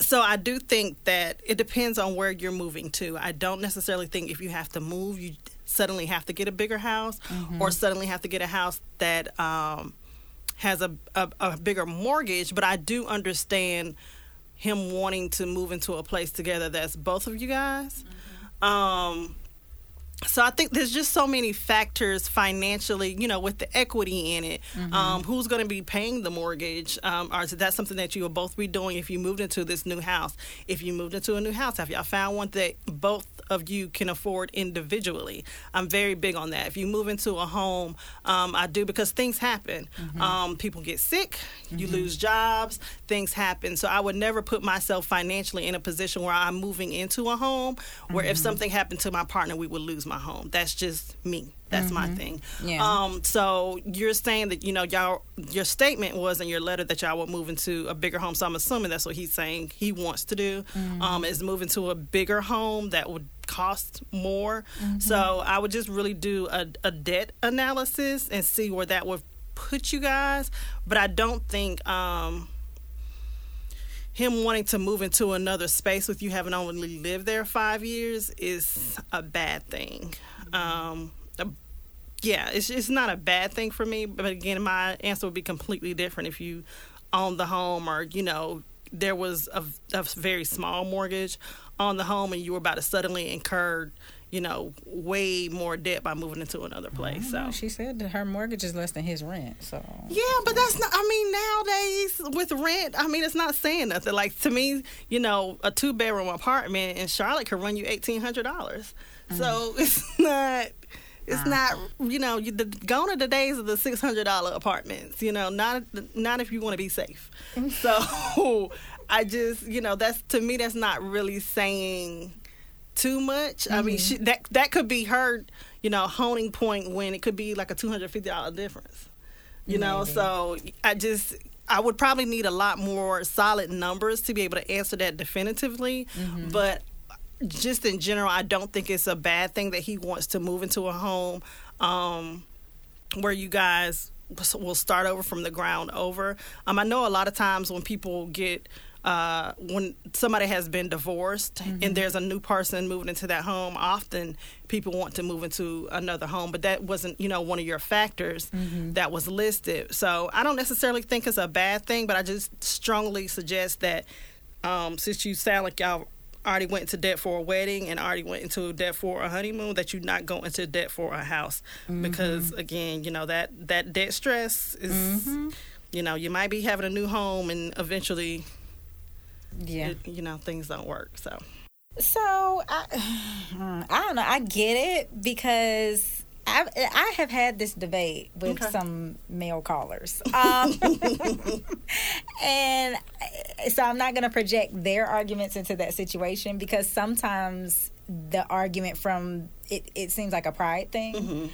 so I do think that it depends on where you're moving to. I don't necessarily think if you have to move, you suddenly have to get a bigger house mm-hmm. or suddenly have to get a house that um, has a, a, a bigger mortgage. But I do understand him wanting to move into a place together that's both of you guys. Mm-hmm. Um, so I think there's just so many factors financially, you know, with the equity in it. Mm-hmm. Um, who's going to be paying the mortgage? Um, or is that something that you will both be doing if you moved into this new house? If you moved into a new house, have y'all found one that both of you can afford individually. I'm very big on that. If you move into a home, um, I do because things happen. Mm-hmm. Um, people get sick, mm-hmm. you lose jobs, things happen. So I would never put myself financially in a position where I'm moving into a home where mm-hmm. if something happened to my partner, we would lose my home. That's just me. That's mm-hmm. my thing. Yeah. Um, so you're saying that you know y'all your statement was in your letter that y'all would move into a bigger home. So I'm assuming that's what he's saying he wants to do. Mm-hmm. Um, is move into a bigger home that would cost more. Mm-hmm. So I would just really do a, a debt analysis and see where that would put you guys. But I don't think um, him wanting to move into another space with you having only lived there five years is a bad thing. Um, yeah, it's it's not a bad thing for me. But again, my answer would be completely different if you owned the home or you know there was a, a very small mortgage on the home and you were about to suddenly incur you know, way more debt by moving into another place. So she said that her mortgage is less than his rent. So yeah, but that's not. I mean, nowadays with rent, I mean, it's not saying nothing. Like to me, you know, a two bedroom apartment in Charlotte could run you eighteen hundred dollars. Mm. So it's not. It's uh. not, you know, you, the, gone are the days of the six hundred dollar apartments. You know, not not if you want to be safe. (laughs) so (laughs) I just, you know, that's to me, that's not really saying too much. Mm-hmm. I mean, mm-hmm. she, that that could be her, you know, honing point when it could be like a two hundred fifty dollar difference. You Maybe. know, so I just I would probably need a lot more solid numbers to be able to answer that definitively. Mm-hmm. But just in general, I don't think it's a bad thing that he wants to move into a home um, where you guys will start over from the ground over. Um, I know a lot of times when people get uh, when somebody has been divorced mm-hmm. and there's a new person moving into that home, often people want to move into another home, but that wasn't, you know, one of your factors mm-hmm. that was listed. So I don't necessarily think it's a bad thing, but I just strongly suggest that um, since you sound like y'all already went into debt for a wedding and already went into debt for a honeymoon, that you not go into debt for a house mm-hmm. because again, you know that that debt stress is. Mm-hmm. You know, you might be having a new home and eventually yeah it, you know things don't work so so I, (sighs) I don't know i get it because I, I have had this debate with okay. some male callers. Um, (laughs) and so I'm not going to project their arguments into that situation because sometimes the argument from it, it seems like a pride thing. Mm-hmm.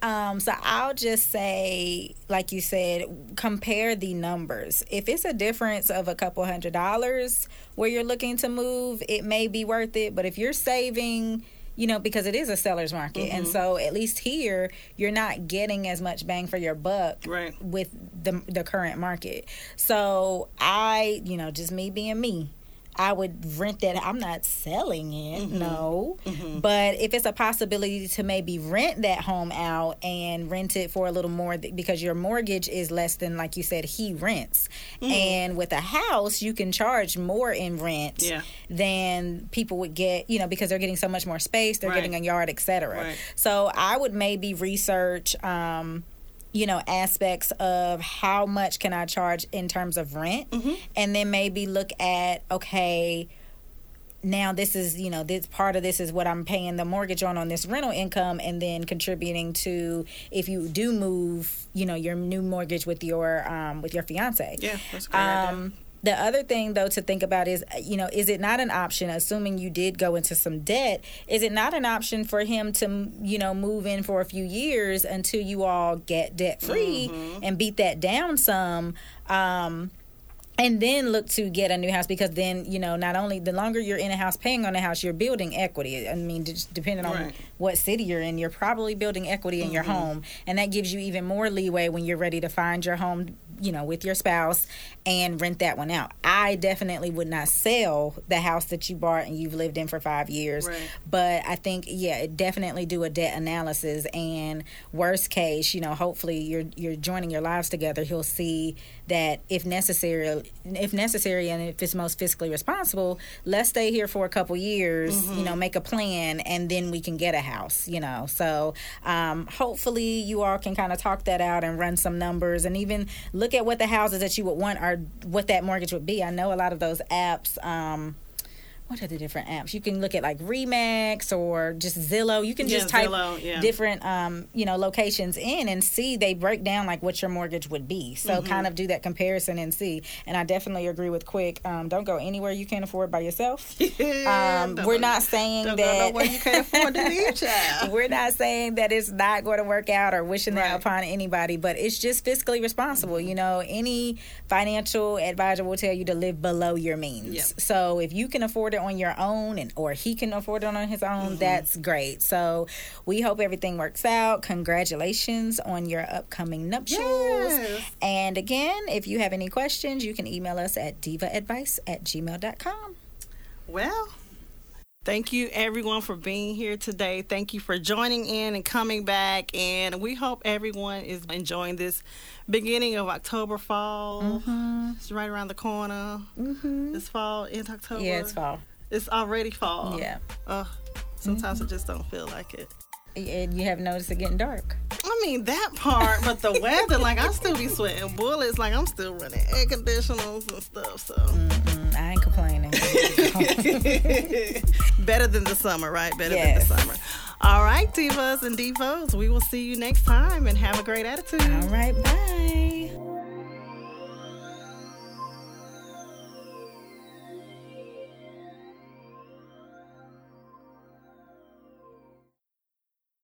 Um, so I'll just say, like you said, compare the numbers. If it's a difference of a couple hundred dollars where you're looking to move, it may be worth it. But if you're saving, you know, because it is a seller's market. And Mm-hmm. so at least here, you're not getting as much bang for your buck Right. with the, the current market. So I, you know, just me being me. I would rent that. I'm not selling it, Mm-hmm. no. But if it's a possibility to maybe rent that home out and rent it for a little more th- because your mortgage is less than, like you said, he rents. Mm-hmm. And with a house, you can charge more in rent Yeah. than people would get, you know, because they're getting so much more space, they're Right. getting a yard, etc. Right. So I would maybe research. Um, you know aspects of how much can i charge in terms of rent Mm-hmm. and then maybe look at okay now this is you know this part of this is what i'm paying the mortgage on on this rental income and then contributing to if you do move you know your new mortgage with your um with your fiance Yeah, that's a great idea. The other thing, though, to think about is, you know, is it not an option, assuming you did go into some debt, is it not an option for him to, you know, move in for a few years until you all get debt free Mm-hmm. and beat that down some? Um, and then look to get a new house because then you know not only the longer you're in a house paying on a house you're building equity i mean depending on Right. what city you're in you're probably building equity in your Mm-hmm. home and that gives you even more leeway when you're ready to find your home you know with your spouse and rent that one out i definitely would not sell the house that you bought and you've lived in for five years Right. but i think yeah definitely do a debt analysis and worst case you know hopefully you're you're joining your lives together he'll see that if necessary if necessary and if it's most fiscally responsible let's stay here for a couple years you know make a plan and then we can get a house you know. So um, hopefully you all can kind of talk that out and run some numbers and even look at what the houses that you would want or what that mortgage would be. I know a lot of those apps um, what are the different apps? You can look at like Remax or just Zillow. You can Yeah, just type Zillow, yeah. different um, you know locations in and see they break down like what your mortgage would be. So Mm-hmm. kind of do that comparison and see. And I definitely agree with Quick. Um, don't go anywhere you can't afford by yourself. (laughs) Um, we're not saying Don't that nowhere you can't afford to be, (laughs) child. we're not saying that it's not going to work out or wishing Right. that upon anybody, but it's just fiscally responsible. You know, any financial advisor will tell you to live below your means. Yep. So if you can afford it on your own and or he can afford it on his own, Mm-hmm. that's great. So we hope everything works out. Congratulations on your upcoming nuptials. Yes. And again, if you have any questions, you can email us at divaadvice at gmail.com. Well, thank you everyone for being here today. Thank you for joining in and coming back. And we hope everyone is enjoying this beginning of October fall. Mm-hmm. It's right around the corner. Mm-hmm. It's fall in October. Yeah, it's fall. It's already fall. Yeah. Uh, sometimes I just don't feel like it. And you have noticed it getting dark. I mean that part, but the weather, like I still be sweating bullets, like I'm still running air conditioners and stuff. So Mm, I ain't complaining. (laughs) better than the summer, right? Better Yes. than the summer. All right, divas and divos, we will see you next time, and have a great attitude. All right, bye.